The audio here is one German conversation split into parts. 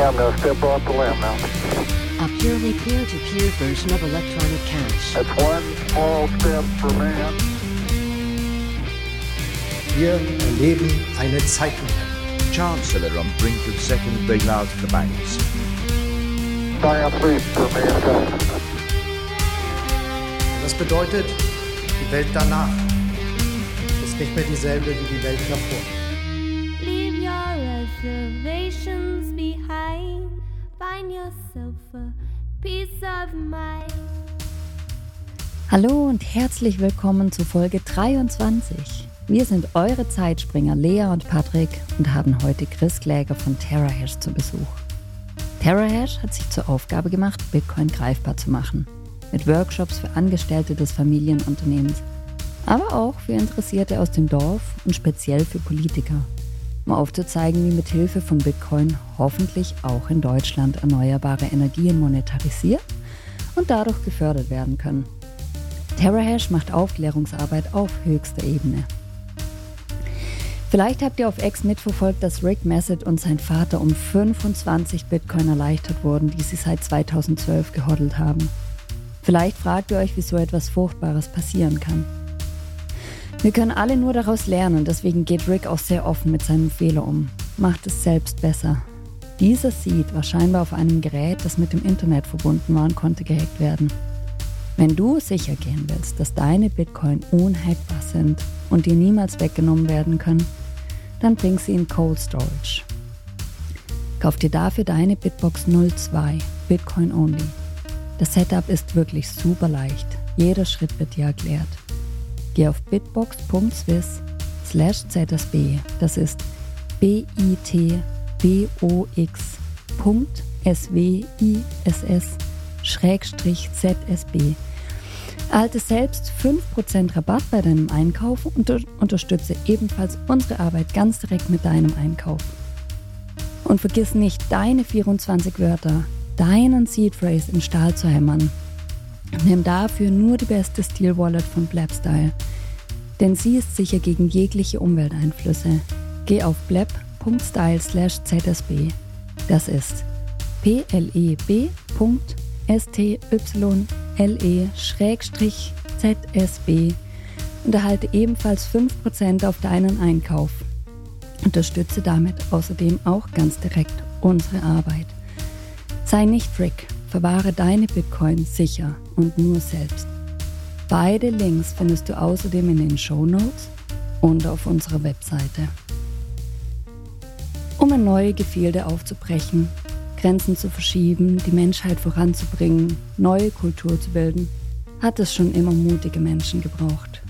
I'm going to step off the limb now. A purely peer-to-peer version of electronic cash. That's one small step for man. Wir erleben eine Zeitenwende. Chancellor on brink of second bailout for banks. Science leap for mankind. Das bedeutet, die Welt danach ist nicht mehr dieselbe wie die Welt davor. Yourself a peace of mind. Hallo und herzlich willkommen zu Folge 23. Wir sind eure Zeitspringer Lea und Patrick und haben heute Chris Kläger von TerraHash zu Besuch. TerraHash hat sich zur Aufgabe gemacht, Bitcoin greifbar zu machen. Mit Workshops für Angestellte des Familienunternehmens, aber auch für Interessierte aus dem Dorf und speziell für Politiker, um aufzuzeigen, wie mit Hilfe von Bitcoin hoffentlich auch in Deutschland erneuerbare Energien monetarisiert und dadurch gefördert werden können. TerraHash macht Aufklärungsarbeit auf höchster Ebene. Vielleicht habt ihr auf X mitverfolgt, dass Rick Massett und sein Vater um 25 Bitcoin erleichtert wurden, die sie seit 2012 gehoddelt haben. Vielleicht fragt ihr euch, wie so etwas Furchtbares passieren kann. Wir können alle nur daraus lernen, deswegen geht Rick auch sehr offen mit seinem Fehler um. Macht es selbst besser. Dieser Seed war scheinbar auf einem Gerät, das mit dem Internet verbunden war und konnte gehackt werden. Wenn du sicher gehen willst, dass deine Bitcoin unhackbar sind und dir niemals weggenommen werden können, dann bring sie in Cold Storage. Kauf dir dafür deine Bitbox 02 Bitcoin Only. Das Setup ist wirklich super leicht. Jeder Schritt wird dir erklärt. Geh auf bitbox.swiss slash ZSB. Das ist B-I-T-B-O-X.S-W-I-S-S Schrägstrich ZSB. Erhalte selbst 5% Rabatt bei deinem Einkauf und unterstütze ebenfalls unsere Arbeit ganz direkt mit deinem Einkauf. Und vergiss nicht, deine 24 Wörter, deinen Seed Phrase in Stahl zu hämmern. Nimm dafür nur die beste Steel Wallet von Blabstyle, denn sie ist sicher gegen jegliche Umwelteinflüsse. Geh auf blab.style/zsb. Das ist p l e und erhalte ebenfalls 5% auf deinen Einkauf. Unterstütze damit außerdem auch ganz direkt unsere Arbeit. Sei nicht Frick, verwahre deine Bitcoin sicher und nur selbst. Beide Links findest du außerdem in den Show Notes und auf unserer Webseite. Um in neue Gefilde aufzubrechen, Grenzen zu verschieben, die Menschheit voranzubringen, neue Kultur zu bilden, hat es schon immer mutige Menschen gebraucht.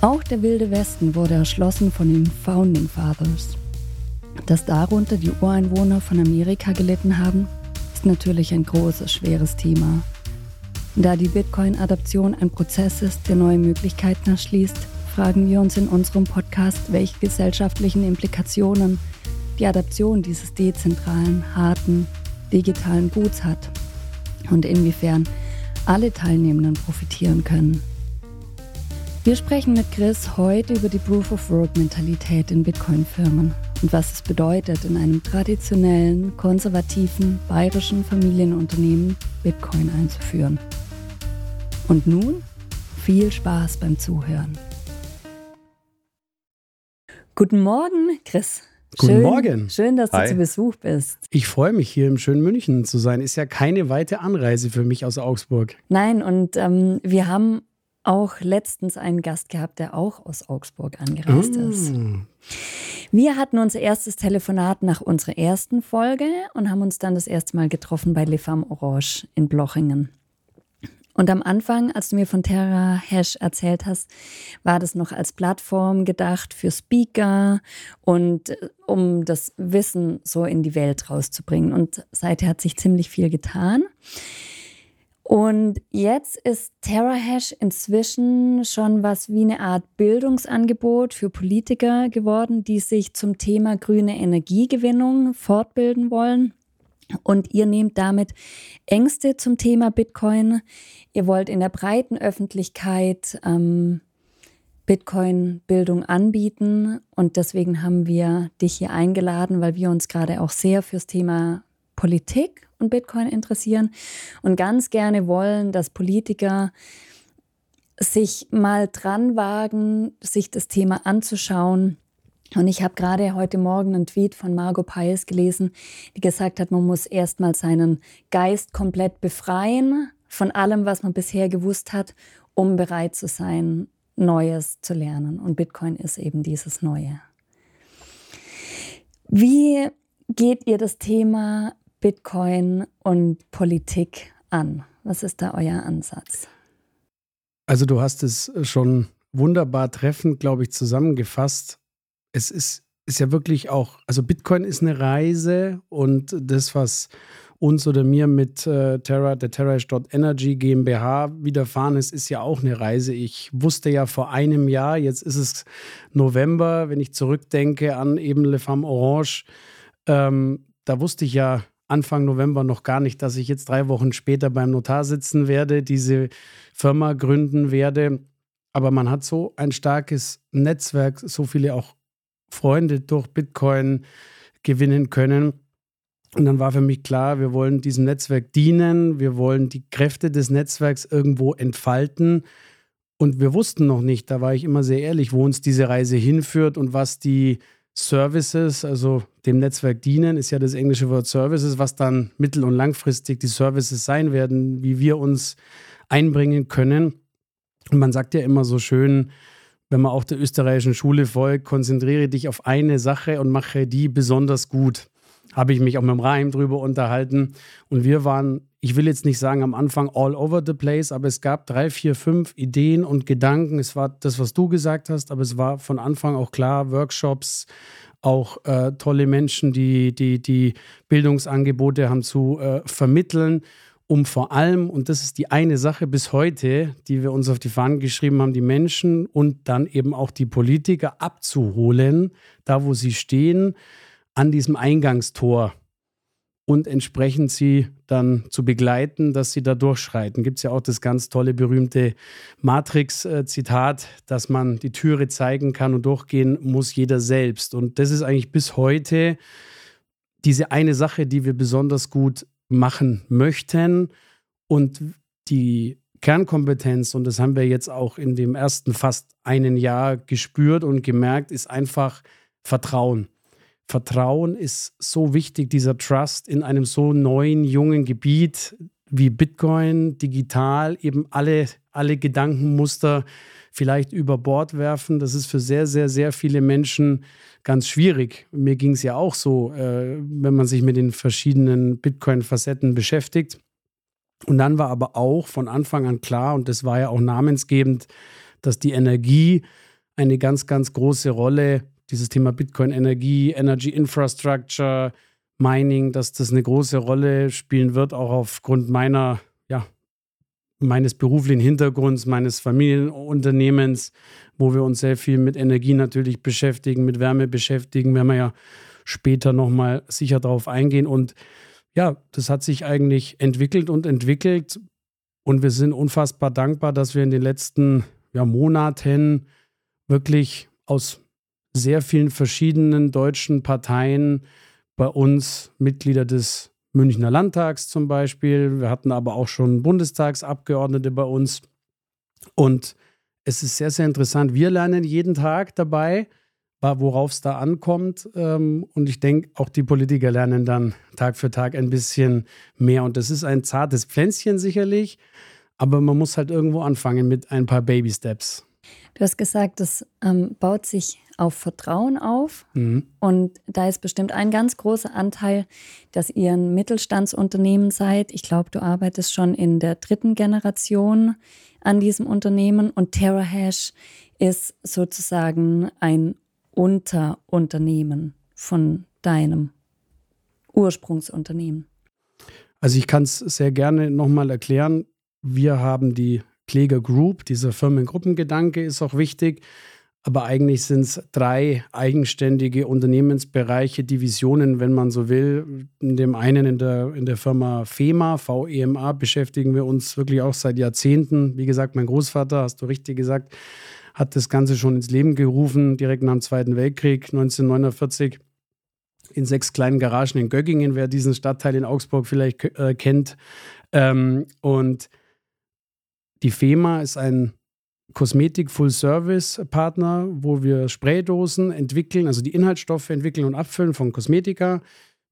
Auch der wilde Westen wurde erschlossen von den Founding Fathers. Dass darunter die Ureinwohner von Amerika gelitten haben, ist natürlich ein großes, schweres Thema. Da die Bitcoin-Adaption ein Prozess ist, der neue Möglichkeiten erschließt, fragen wir uns in unserem Podcast, welche gesellschaftlichen Implikationen die Adaption dieses dezentralen, harten, digitalen Guts hat und inwiefern alle Teilnehmenden profitieren können. Wir sprechen mit Chris heute über die Proof-of-Work-Mentalität in Bitcoin-Firmen und was es bedeutet, in einem traditionellen, konservativen, bayerischen Familienunternehmen Bitcoin einzuführen. Und nun viel Spaß beim Zuhören. Guten Morgen, Chris. Guten schön, Morgen. Schön, dass du Hi. zu Besuch bist. Ich freue mich, hier im schönen München zu sein. Ist ja keine weite Anreise für mich aus Augsburg. Nein, und ähm, wir haben auch letztens einen Gast gehabt, der auch aus Augsburg angereist ist. Ah. Wir hatten unser erstes Telefonat nach unserer ersten Folge und haben uns dann das erste Mal getroffen bei Le Femme Orange in Blochingen. Und am Anfang, als du mir von Terra Hash erzählt hast, war das noch als Plattform gedacht für Speaker und äh, um das Wissen so in die Welt rauszubringen. Und seither hat sich ziemlich viel getan. Und jetzt ist TerraHash inzwischen schon was wie eine Art Bildungsangebot für Politiker geworden, die sich zum Thema grüne Energiegewinnung fortbilden wollen. Und ihr nehmt damit Ängste zum Thema Bitcoin. Ihr wollt in der breiten Öffentlichkeit ähm, Bitcoin-Bildung anbieten. Und deswegen haben wir dich hier eingeladen, weil wir uns gerade auch sehr fürs Thema Politik und Bitcoin interessieren und ganz gerne wollen, dass Politiker sich mal dran wagen, sich das Thema anzuschauen. Und ich habe gerade heute Morgen einen Tweet von Margot Pies gelesen, die gesagt hat, man muss erstmal seinen Geist komplett befreien von allem, was man bisher gewusst hat, um bereit zu sein, Neues zu lernen. Und Bitcoin ist eben dieses Neue. Wie geht ihr das Thema Bitcoin und Politik an? Was ist da euer Ansatz? Also du hast es schon wunderbar treffend, glaube ich, zusammengefasst. Es ist, ist ja wirklich auch, also Bitcoin ist eine Reise und das, was uns oder mir mit äh, Terra, der Terrash.energy GmbH widerfahren ist, ist ja auch eine Reise. Ich wusste ja vor einem Jahr, jetzt ist es November, wenn ich zurückdenke an eben Le Femme Orange, ähm, da wusste ich ja Anfang November noch gar nicht, dass ich jetzt drei Wochen später beim Notar sitzen werde, diese Firma gründen werde. Aber man hat so ein starkes Netzwerk, so viele auch Freunde durch Bitcoin gewinnen können. Und dann war für mich klar, wir wollen diesem Netzwerk dienen, wir wollen die Kräfte des Netzwerks irgendwo entfalten. Und wir wussten noch nicht, da war ich immer sehr ehrlich, wo uns diese Reise hinführt und was die Services, also dem Netzwerk dienen, ist ja das englische Wort Services, was dann mittel- und langfristig die Services sein werden, wie wir uns einbringen können. Und man sagt ja immer so schön, wenn man auch der österreichischen Schule folgt, konzentriere dich auf eine Sache und mache die besonders gut. Habe ich mich auch mit dem Rahim drüber unterhalten. Und wir waren, ich will jetzt nicht sagen am Anfang all over the place, aber es gab drei, vier, fünf Ideen und Gedanken. Es war das, was du gesagt hast, aber es war von Anfang auch klar, Workshops, auch äh, tolle Menschen, die, die, die Bildungsangebote haben zu äh, vermitteln, um vor allem, und das ist die eine Sache bis heute, die wir uns auf die Fahnen geschrieben haben, die Menschen und dann eben auch die Politiker abzuholen, da wo sie stehen, an diesem Eingangstor und entsprechend sie dann zu begleiten, dass sie da durchschreiten. Gibt es ja auch das ganz tolle, berühmte Matrix-Zitat, dass man die Türe zeigen kann und durchgehen muss jeder selbst. Und das ist eigentlich bis heute diese eine Sache, die wir besonders gut machen möchten. Und die Kernkompetenz, und das haben wir jetzt auch in dem ersten fast einen Jahr gespürt und gemerkt, ist einfach Vertrauen. Vertrauen ist so wichtig, dieser Trust in einem so neuen, jungen Gebiet wie Bitcoin, digital, eben alle, alle Gedankenmuster vielleicht über Bord werfen. Das ist für sehr, sehr, sehr viele Menschen ganz schwierig. Mir ging es ja auch so, äh, wenn man sich mit den verschiedenen Bitcoin-Facetten beschäftigt. Und dann war aber auch von Anfang an klar, und das war ja auch namensgebend, dass die Energie eine ganz, ganz große Rolle dieses Thema Bitcoin Energie, Energy Infrastructure, Mining, dass das eine große Rolle spielen wird, auch aufgrund meiner, ja, meines beruflichen Hintergrunds, meines Familienunternehmens, wo wir uns sehr viel mit Energie natürlich beschäftigen, mit Wärme beschäftigen, werden wir ja später nochmal sicher darauf eingehen. Und ja, das hat sich eigentlich entwickelt und entwickelt. Und wir sind unfassbar dankbar, dass wir in den letzten ja, Monaten wirklich aus sehr vielen verschiedenen deutschen Parteien bei uns Mitglieder des Münchner Landtags zum Beispiel. Wir hatten aber auch schon Bundestagsabgeordnete bei uns. Und es ist sehr, sehr interessant. Wir lernen jeden Tag dabei, worauf es da ankommt. Ähm, und ich denke, auch die Politiker lernen dann Tag für Tag ein bisschen mehr. Und das ist ein zartes Pflänzchen sicherlich. Aber man muss halt irgendwo anfangen mit ein paar Baby-Steps. Du hast gesagt, das ähm, baut sich auf Vertrauen auf. Mhm. Und da ist bestimmt ein ganz großer Anteil, dass ihr ein Mittelstandsunternehmen seid. Ich glaube, du arbeitest schon in der dritten Generation an diesem Unternehmen und TerraHash ist sozusagen ein Unterunternehmen von deinem Ursprungsunternehmen. Also ich kann es sehr gerne nochmal erklären. Wir haben die Kläger Group, dieser Firmengruppengedanke ist auch wichtig. Aber eigentlich sind es drei eigenständige Unternehmensbereiche, Divisionen, wenn man so will. In dem einen in der, in der Firma FEMA, VEMA, beschäftigen wir uns wirklich auch seit Jahrzehnten. Wie gesagt, mein Großvater, hast du richtig gesagt, hat das Ganze schon ins Leben gerufen, direkt nach dem Zweiten Weltkrieg 1949 in sechs kleinen Garagen in Göggingen, wer diesen Stadtteil in Augsburg vielleicht äh, kennt. Ähm, und die FEMA ist ein Kosmetik-Full-Service-Partner, wo wir Spraydosen entwickeln, also die Inhaltsstoffe entwickeln und abfüllen von Kosmetika.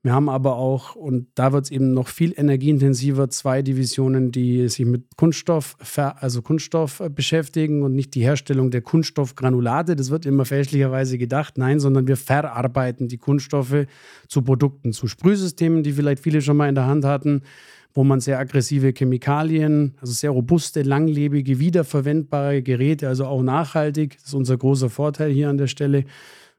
Wir haben aber auch, und da wird es eben noch viel energieintensiver, zwei Divisionen, die sich mit Kunststoff, also Kunststoff äh, beschäftigen und nicht die Herstellung der Kunststoffgranulate. Das wird immer fälschlicherweise gedacht. Nein, sondern wir verarbeiten die Kunststoffe zu Produkten, zu Sprühsystemen, die vielleicht viele schon mal in der Hand hatten, wo man sehr aggressive Chemikalien, also sehr robuste, langlebige, wiederverwendbare Geräte, also auch nachhaltig, das ist unser großer Vorteil hier an der Stelle,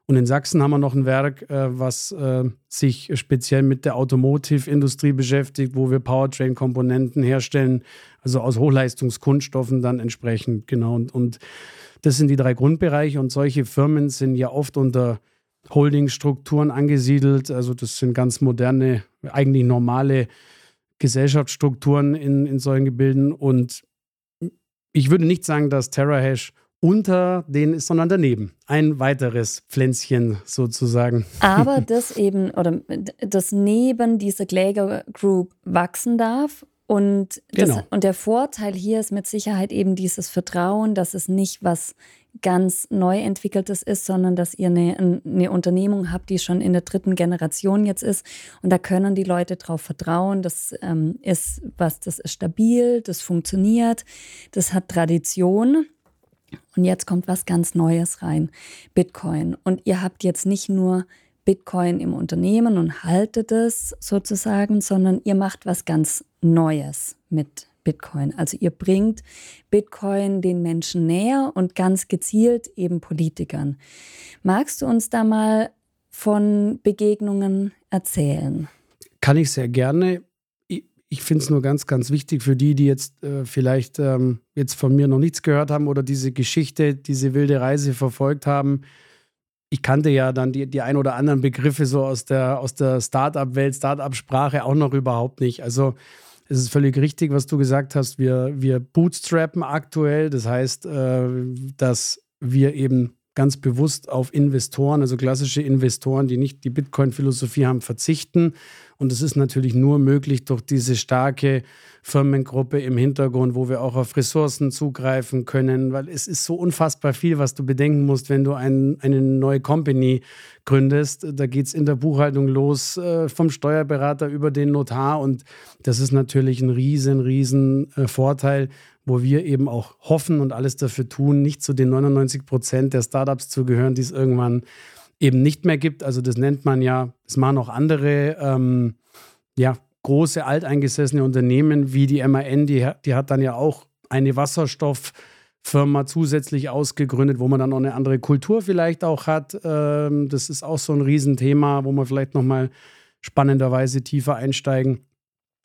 und in Sachsen haben wir noch ein Werk, äh, was äh, sich speziell mit der Automotive-Industrie beschäftigt, wo wir Powertrain-Komponenten herstellen, also aus Hochleistungskunststoffen dann entsprechend, genau. Und, und das sind die drei Grundbereiche und solche Firmen sind ja oft unter Holdingstrukturen angesiedelt. Also das sind ganz moderne, eigentlich normale Gesellschaftsstrukturen in, in solchen Gebilden. Und ich würde nicht sagen, dass TerraHash unter denen ist, sondern daneben. Ein weiteres Pflänzchen sozusagen. Aber das eben, oder das neben dieser Gläger Group wachsen darf. Und, das, genau. und der Vorteil hier ist mit Sicherheit eben dieses Vertrauen, dass es nicht was ganz neu entwickeltes ist, sondern dass ihr eine, eine Unternehmung habt, die schon in der dritten Generation jetzt ist. Und da können die Leute drauf vertrauen. Das ähm, ist was, das ist stabil, das funktioniert, das hat Tradition. Und jetzt kommt was ganz Neues rein, Bitcoin. Und ihr habt jetzt nicht nur Bitcoin im Unternehmen und haltet es sozusagen, sondern ihr macht was ganz Neues mit Bitcoin. Also ihr bringt Bitcoin den Menschen näher und ganz gezielt eben Politikern. Magst du uns da mal von Begegnungen erzählen? Kann ich sehr gerne. Ich finde es nur ganz, ganz wichtig für die, die jetzt äh, vielleicht ähm, jetzt von mir noch nichts gehört haben oder diese Geschichte, diese wilde Reise verfolgt haben. Ich kannte ja dann die, die ein oder anderen Begriffe so aus der, aus der Startup-Welt, Startup-Sprache auch noch überhaupt nicht. Also es ist völlig richtig, was du gesagt hast. Wir, wir bootstrappen aktuell. Das heißt, äh, dass wir eben ganz bewusst auf Investoren, also klassische Investoren, die nicht die Bitcoin-Philosophie haben, verzichten und es ist natürlich nur möglich durch diese starke Firmengruppe im Hintergrund, wo wir auch auf Ressourcen zugreifen können, weil es ist so unfassbar viel, was du bedenken musst, wenn du ein, eine neue Company gründest. Da geht es in der Buchhaltung los, äh, vom Steuerberater über den Notar und das ist natürlich ein riesen, riesen äh, Vorteil, wo wir eben auch hoffen und alles dafür tun, nicht zu den 99 Prozent der Startups zu gehören, die es irgendwann eben nicht mehr gibt. Also das nennt man ja, das machen auch andere, ähm, ja, große alteingesessene Unternehmen wie die MAN, die, die hat dann ja auch eine Wasserstofffirma zusätzlich ausgegründet, wo man dann auch eine andere Kultur vielleicht auch hat. Ähm, das ist auch so ein Riesenthema, wo man vielleicht nochmal spannenderweise tiefer einsteigen.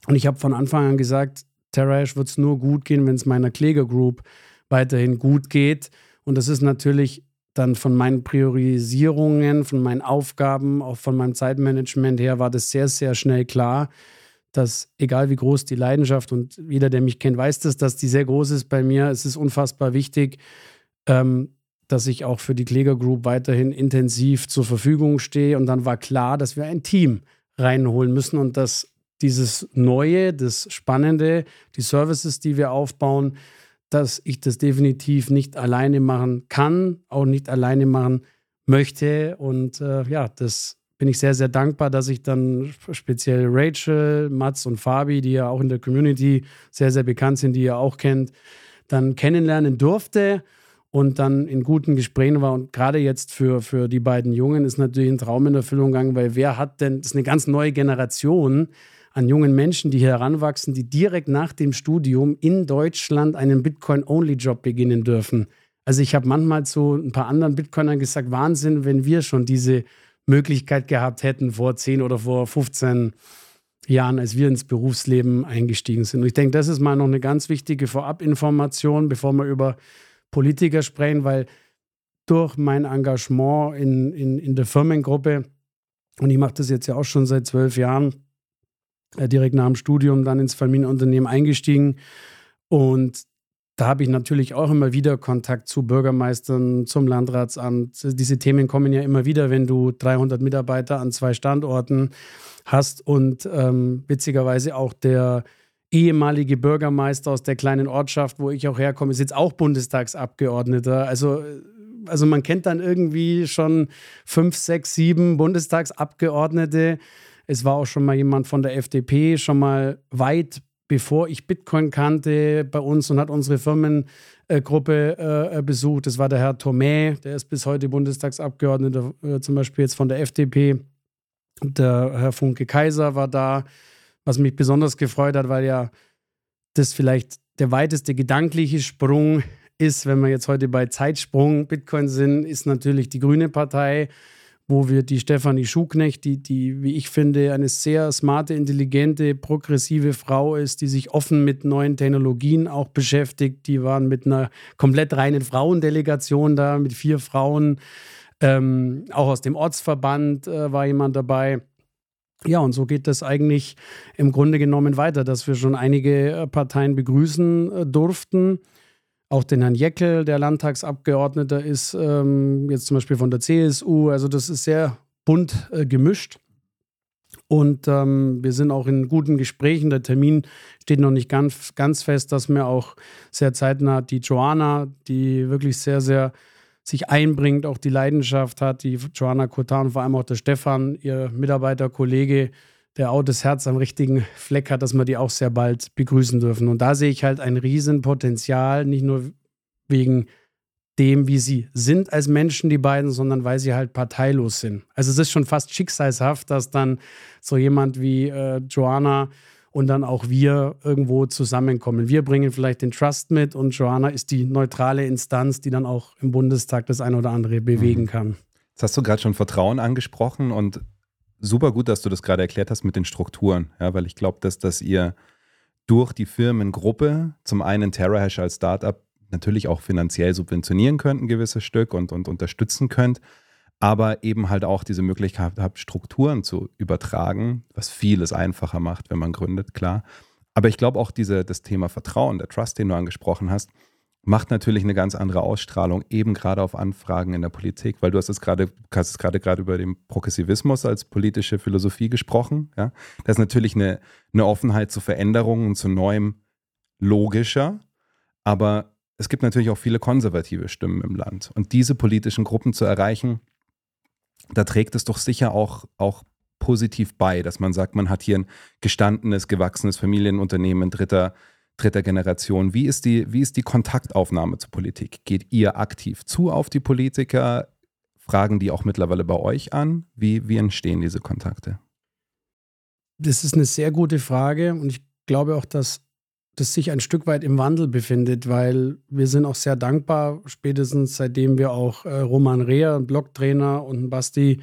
Und ich habe von Anfang an gesagt, Terrash wird es nur gut gehen, wenn es meiner Kläger Group weiterhin gut geht. Und das ist natürlich dann von meinen Priorisierungen, von meinen Aufgaben, auch von meinem Zeitmanagement her war das sehr, sehr schnell klar, dass egal wie groß die Leidenschaft und jeder, der mich kennt, weiß das, dass die sehr groß ist bei mir. Es ist unfassbar wichtig, ähm, dass ich auch für die Kläger Group weiterhin intensiv zur Verfügung stehe. Und dann war klar, dass wir ein Team reinholen müssen und dass dieses Neue, das Spannende, die Services, die wir aufbauen, dass ich das definitiv nicht alleine machen kann, auch nicht alleine machen möchte. Und äh, ja, das bin ich sehr, sehr dankbar, dass ich dann speziell Rachel, Mats und Fabi, die ja auch in der Community sehr, sehr bekannt sind, die ihr auch kennt, dann kennenlernen durfte und dann in guten Gesprächen war. Und gerade jetzt für, für die beiden Jungen ist natürlich ein Traum in Erfüllung gegangen, weil wer hat denn, das ist eine ganz neue Generation, an jungen Menschen, die hier heranwachsen, die direkt nach dem Studium in Deutschland einen Bitcoin-Only-Job beginnen dürfen. Also ich habe manchmal zu ein paar anderen Bitcoinern gesagt, Wahnsinn, wenn wir schon diese Möglichkeit gehabt hätten vor 10 oder vor 15 Jahren, als wir ins Berufsleben eingestiegen sind. Und ich denke, das ist mal noch eine ganz wichtige Vorabinformation, bevor wir über Politiker sprechen, weil durch mein Engagement in, in, in der Firmengruppe, und ich mache das jetzt ja auch schon seit zwölf Jahren, direkt nach dem Studium dann ins Familienunternehmen eingestiegen. Und da habe ich natürlich auch immer wieder Kontakt zu Bürgermeistern, zum Landratsamt. Diese Themen kommen ja immer wieder, wenn du 300 Mitarbeiter an zwei Standorten hast und ähm, witzigerweise auch der ehemalige Bürgermeister aus der kleinen Ortschaft, wo ich auch herkomme, ist jetzt auch Bundestagsabgeordneter. Also, also man kennt dann irgendwie schon fünf, sechs, sieben Bundestagsabgeordnete. Es war auch schon mal jemand von der FDP, schon mal weit bevor ich Bitcoin kannte bei uns und hat unsere Firmengruppe äh, äh, besucht. Das war der Herr Tomé, der ist bis heute Bundestagsabgeordneter, äh, zum Beispiel jetzt von der FDP. Der Herr Funke Kaiser war da, was mich besonders gefreut hat, weil ja das vielleicht der weiteste gedankliche Sprung ist, wenn wir jetzt heute bei Zeitsprung Bitcoin sind, ist natürlich die Grüne Partei wo wir die Stefanie Schuknecht, die, die, wie ich finde, eine sehr smarte, intelligente, progressive Frau ist, die sich offen mit neuen Technologien auch beschäftigt. Die waren mit einer komplett reinen Frauendelegation da, mit vier Frauen. Ähm, auch aus dem Ortsverband äh, war jemand dabei. Ja, und so geht das eigentlich im Grunde genommen weiter, dass wir schon einige äh, Parteien begrüßen äh, durften auch den Herrn Jeckel, der Landtagsabgeordneter ist, ähm, jetzt zum Beispiel von der CSU. Also das ist sehr bunt äh, gemischt. Und ähm, wir sind auch in guten Gesprächen. Der Termin steht noch nicht ganz, ganz fest, dass mir auch sehr zeitnah die Joanna, die wirklich sehr, sehr sich einbringt, auch die Leidenschaft hat, die Joanna Kotan und vor allem auch der Stefan, ihr Mitarbeiter, Kollege, der auch das Herz am richtigen Fleck hat, dass wir die auch sehr bald begrüßen dürfen. Und da sehe ich halt ein Riesenpotenzial, nicht nur wegen dem, wie sie sind als Menschen, die beiden, sondern weil sie halt parteilos sind. Also es ist schon fast schicksalshaft, dass dann so jemand wie äh, Joanna und dann auch wir irgendwo zusammenkommen. Wir bringen vielleicht den Trust mit und Joanna ist die neutrale Instanz, die dann auch im Bundestag das eine oder andere bewegen mhm. kann. Jetzt hast du gerade schon Vertrauen angesprochen und super gut, dass du das gerade erklärt hast mit den Strukturen, ja, weil ich glaube, dass, dass ihr durch die Firmengruppe zum einen TerraHash als Startup natürlich auch finanziell subventionieren könnt, ein gewisses Stück und, und unterstützen könnt, aber eben halt auch diese Möglichkeit habt, Strukturen zu übertragen, was vieles einfacher macht, wenn man gründet, klar. Aber ich glaube auch diese, das Thema Vertrauen, der Trust, den du angesprochen hast, macht natürlich eine ganz andere Ausstrahlung, eben gerade auf Anfragen in der Politik, weil du hast es gerade, hast es gerade gerade über den Progressivismus als politische Philosophie gesprochen. Ja? Da ist natürlich eine, eine Offenheit zu Veränderungen und zu Neuem logischer, aber es gibt natürlich auch viele konservative Stimmen im Land. Und diese politischen Gruppen zu erreichen, da trägt es doch sicher auch, auch positiv bei, dass man sagt, man hat hier ein gestandenes, gewachsenes Familienunternehmen dritter dritter Generation. Wie ist, die, wie ist die Kontaktaufnahme zur Politik? Geht ihr aktiv zu auf die Politiker? Fragen die auch mittlerweile bei euch an? Wie, wie entstehen diese Kontakte? Das ist eine sehr gute Frage und ich glaube auch, dass das sich ein Stück weit im Wandel befindet, weil wir sind auch sehr dankbar, spätestens seitdem wir auch äh, Roman Reher, ein Blogtrainer und Basti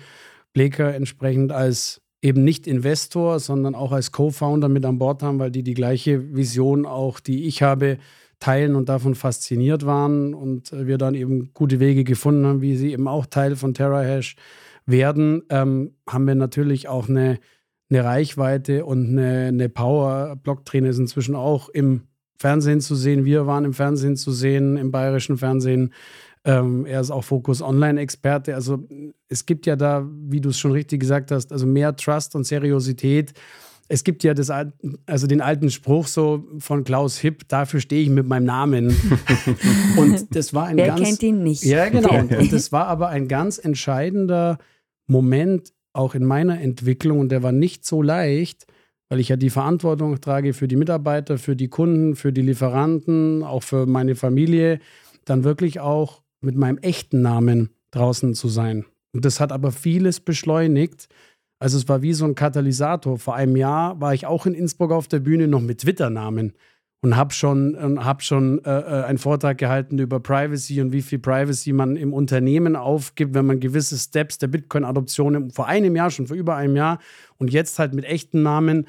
Bleker entsprechend als eben nicht Investor, sondern auch als Co-Founder mit an Bord haben, weil die die gleiche Vision auch, die ich habe, teilen und davon fasziniert waren und wir dann eben gute Wege gefunden haben, wie sie eben auch Teil von TerraHash werden, ähm, haben wir natürlich auch eine, eine Reichweite und eine, eine Power. Blocktrainer ist inzwischen auch im Fernsehen zu sehen. Wir waren im Fernsehen zu sehen, im bayerischen Fernsehen. Ähm, er ist auch Fokus Online-Experte. Also es gibt ja da, wie du es schon richtig gesagt hast, also mehr Trust und Seriosität. Es gibt ja das, also den alten Spruch so von Klaus Hipp, dafür stehe ich mit meinem Namen. und das war ein Wer ganz. kennt ihn nicht? Ja, genau. Und das war aber ein ganz entscheidender Moment auch in meiner Entwicklung und der war nicht so leicht, weil ich ja die Verantwortung trage für die Mitarbeiter, für die Kunden, für die Lieferanten, auch für meine Familie, dann wirklich auch mit meinem echten Namen draußen zu sein. Und das hat aber vieles beschleunigt. Also es war wie so ein Katalysator. Vor einem Jahr war ich auch in Innsbruck auf der Bühne noch mit Twitter-Namen und habe schon, hab schon äh, äh, einen Vortrag gehalten über Privacy und wie viel Privacy man im Unternehmen aufgibt, wenn man gewisse Steps der Bitcoin-Adoption vor einem Jahr, schon vor über einem Jahr und jetzt halt mit echten Namen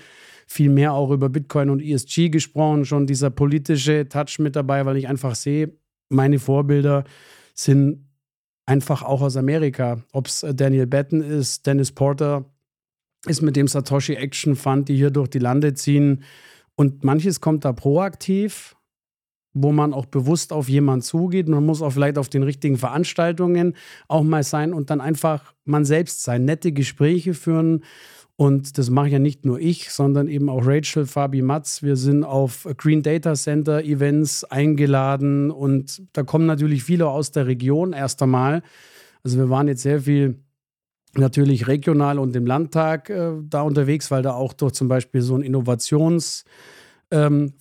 viel mehr auch über Bitcoin und ESG gesprochen, schon dieser politische Touch mit dabei, weil ich einfach sehe, meine Vorbilder sind einfach auch aus Amerika. Ob es äh, Daniel Batten ist, Dennis Porter ist mit dem Satoshi Action Fund, die hier durch die Lande ziehen. Und manches kommt da proaktiv wo man auch bewusst auf jemanden zugeht. Man muss auch vielleicht auf den richtigen Veranstaltungen auch mal sein und dann einfach man selbst sein, nette Gespräche führen. Und das mache ja nicht nur ich, sondern eben auch Rachel, Fabi Matz. Wir sind auf Green Data Center Events eingeladen und da kommen natürlich viele aus der Region erst einmal. Also wir waren jetzt sehr viel natürlich regional und im Landtag äh, da unterwegs, weil da auch durch zum Beispiel so ein Innovations- ähm,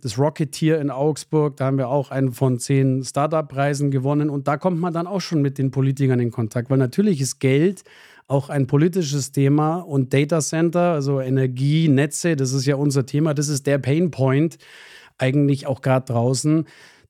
das Rocketeer in Augsburg. Da haben wir auch einen von zehn Startup-Preisen gewonnen. Und da kommt man dann auch schon mit den Politikern in Kontakt, weil natürlich ist Geld auch ein politisches Thema und Data Center, also Energie, Netze, das ist ja unser Thema. Das ist der Pain Point eigentlich auch gerade draußen.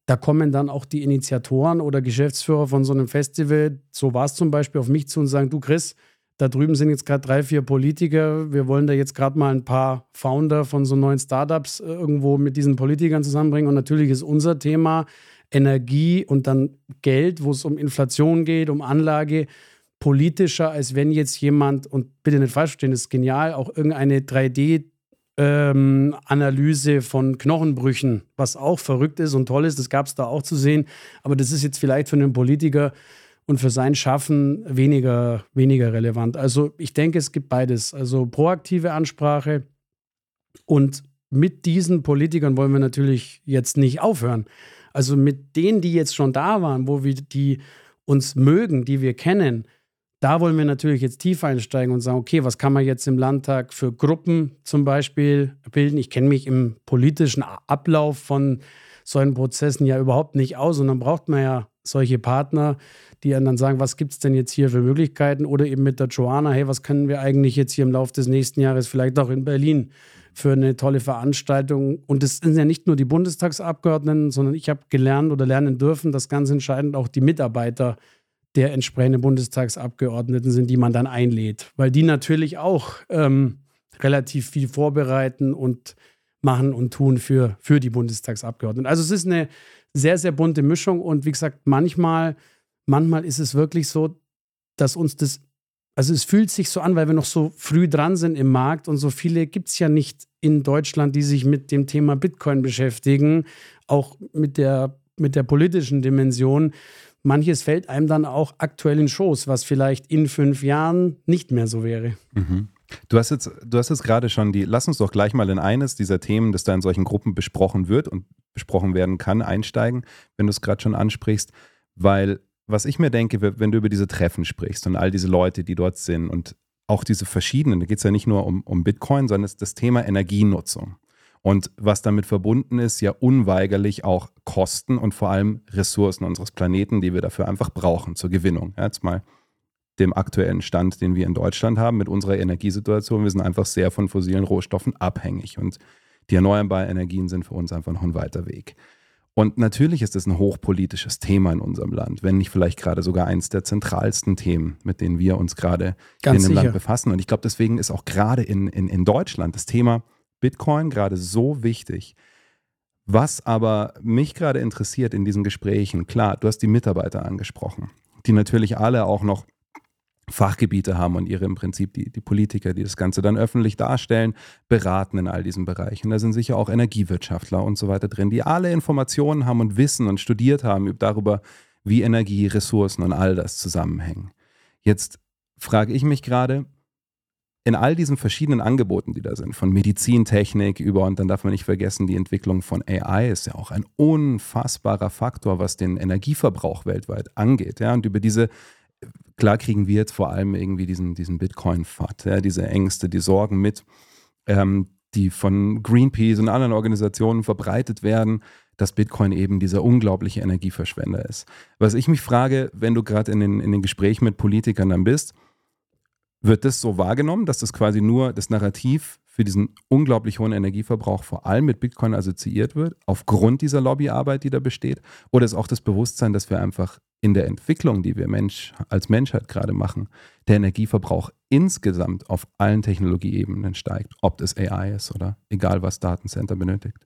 Da kommen dann auch die Initiatoren oder Geschäftsführer von so einem Festival, so war es zum Beispiel, auf mich zu und sagen, du Chris, da drüben sind jetzt gerade drei, vier Politiker. Wir wollen da jetzt gerade mal ein paar Founder von so neuen Startups äh, irgendwo mit diesen Politikern zusammenbringen. Und natürlich ist unser Thema Energie und dann Geld, wo es um Inflation geht, um Anlage, politischer, als wenn jetzt jemand, und bitte nicht falsch verstehen, das ist genial, auch irgendeine 3D- ähm, Analyse von Knochenbrüchen, was auch verrückt ist und toll ist, das gab es da auch zu sehen. Aber das ist jetzt vielleicht für einen Politiker und für sein Schaffen weniger, weniger relevant. Also ich denke, es gibt beides. Also proaktive Ansprache und mit diesen Politikern wollen wir natürlich jetzt nicht aufhören. Also mit denen, die jetzt schon da waren, wo wir die uns mögen, die wir kennen, da wollen wir natürlich jetzt tief einsteigen und sagen, okay, was kann man jetzt im Landtag für Gruppen zum Beispiel bilden? Ich kenne mich im politischen Ablauf von solchen Prozessen ja überhaupt nicht aus und dann braucht man ja solche Partner, die dann sagen, was gibt es denn jetzt hier für Möglichkeiten? Oder eben mit der Joanna, hey, was können wir eigentlich jetzt hier im Laufe des nächsten Jahres vielleicht auch in Berlin für eine tolle Veranstaltung? Und es sind ja nicht nur die Bundestagsabgeordneten, sondern ich habe gelernt oder lernen dürfen, dass ganz entscheidend auch die Mitarbeiter der entsprechenden Bundestagsabgeordneten sind, die man dann einlädt, weil die natürlich auch ähm, relativ viel vorbereiten und machen und tun für, für die Bundestagsabgeordneten. Also es ist eine sehr, sehr bunte Mischung und wie gesagt, manchmal manchmal ist es wirklich so, dass uns das, also es fühlt sich so an, weil wir noch so früh dran sind im Markt und so viele gibt es ja nicht in Deutschland, die sich mit dem Thema Bitcoin beschäftigen, auch mit der, mit der politischen Dimension. Manches fällt einem dann auch aktuell in Schoß, was vielleicht in fünf Jahren nicht mehr so wäre. Mhm. Du hast jetzt, du hast jetzt gerade schon die, lass uns doch gleich mal in eines dieser Themen, das da in solchen Gruppen besprochen wird und besprochen werden kann, einsteigen, wenn du es gerade schon ansprichst, weil was ich mir denke, wenn du über diese Treffen sprichst und all diese Leute, die dort sind und auch diese verschiedenen, da geht es ja nicht nur um, um Bitcoin, sondern es ist das Thema Energienutzung. Und was damit verbunden ist, ja unweigerlich auch Kosten und vor allem Ressourcen unseres Planeten, die wir dafür einfach brauchen zur Gewinnung. Ja, jetzt mal dem aktuellen Stand, den wir in Deutschland haben mit unserer Energiesituation. Wir sind einfach sehr von fossilen Rohstoffen abhängig und die erneuerbaren Energien sind für uns einfach noch ein weiter Weg. Und natürlich ist es ein hochpolitisches Thema in unserem Land, wenn nicht vielleicht gerade sogar eins der zentralsten Themen, mit denen wir uns gerade Ganz in dem sicher. Land befassen. Und ich glaube, deswegen ist auch gerade in, in, in Deutschland das Thema Bitcoin gerade so wichtig. Was aber mich gerade interessiert in diesen Gesprächen, klar, du hast die Mitarbeiter angesprochen, die natürlich alle auch noch Fachgebiete haben und ihre im Prinzip die, die Politiker, die das Ganze dann öffentlich darstellen, beraten in all diesen Bereichen. Da sind sicher auch Energiewirtschaftler und so weiter drin, die alle Informationen haben und wissen und studiert haben darüber, wie Energie, Ressourcen und all das zusammenhängen. Jetzt frage ich mich gerade, in all diesen verschiedenen Angeboten, die da sind, von Medizintechnik über, und dann darf man nicht vergessen, die Entwicklung von AI ist ja auch ein unfassbarer Faktor, was den Energieverbrauch weltweit angeht. Ja, und über diese klar kriegen wir jetzt vor allem irgendwie diesen, diesen Bitcoin-Fat, ja, diese Ängste, die Sorgen mit, ähm, die von Greenpeace und anderen Organisationen verbreitet werden, dass Bitcoin eben dieser unglaubliche Energieverschwender ist. Was ich mich frage, wenn du gerade in den, in den Gesprächen mit Politikern dann bist, wird das so wahrgenommen, dass das quasi nur das Narrativ für diesen unglaublich hohen Energieverbrauch vor allem mit Bitcoin assoziiert wird, aufgrund dieser Lobbyarbeit, die da besteht? Oder ist auch das Bewusstsein, dass wir einfach in der Entwicklung, die wir Mensch, als Menschheit gerade machen, der Energieverbrauch insgesamt auf allen Technologieebenen steigt, ob das AI ist oder egal was Datencenter benötigt?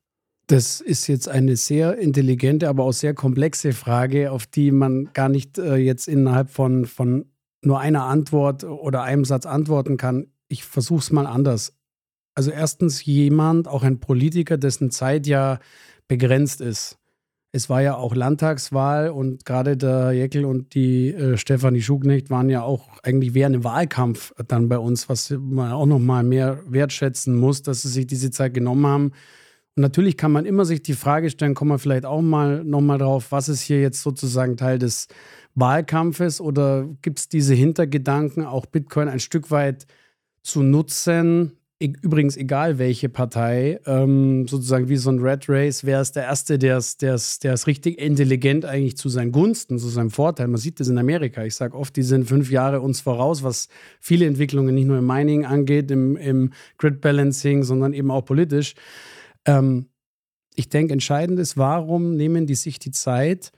Das ist jetzt eine sehr intelligente, aber auch sehr komplexe Frage, auf die man gar nicht äh, jetzt innerhalb von, von nur einer Antwort oder einem Satz antworten kann. Ich versuche es mal anders. Also erstens jemand, auch ein Politiker, dessen Zeit ja begrenzt ist. Es war ja auch Landtagswahl und gerade der Jeckel und die äh, Stefanie Schugnecht waren ja auch eigentlich wie ein Wahlkampf dann bei uns, was man auch nochmal mehr wertschätzen muss, dass sie sich diese Zeit genommen haben. Und natürlich kann man immer sich die Frage stellen, kommen wir vielleicht auch mal nochmal drauf, was ist hier jetzt sozusagen Teil des Wahlkampfes oder gibt es diese Hintergedanken, auch Bitcoin ein Stück weit zu nutzen, übrigens egal welche Partei, ähm, sozusagen wie so ein Red Race, wer ist der Erste, der es richtig intelligent eigentlich zu seinen Gunsten, zu seinem Vorteil. Man sieht das in Amerika. Ich sage oft, die sind fünf Jahre uns voraus, was viele Entwicklungen nicht nur im Mining angeht, im, im Grid Balancing, sondern eben auch politisch. Ähm, ich denke, entscheidend ist, warum nehmen die sich die Zeit,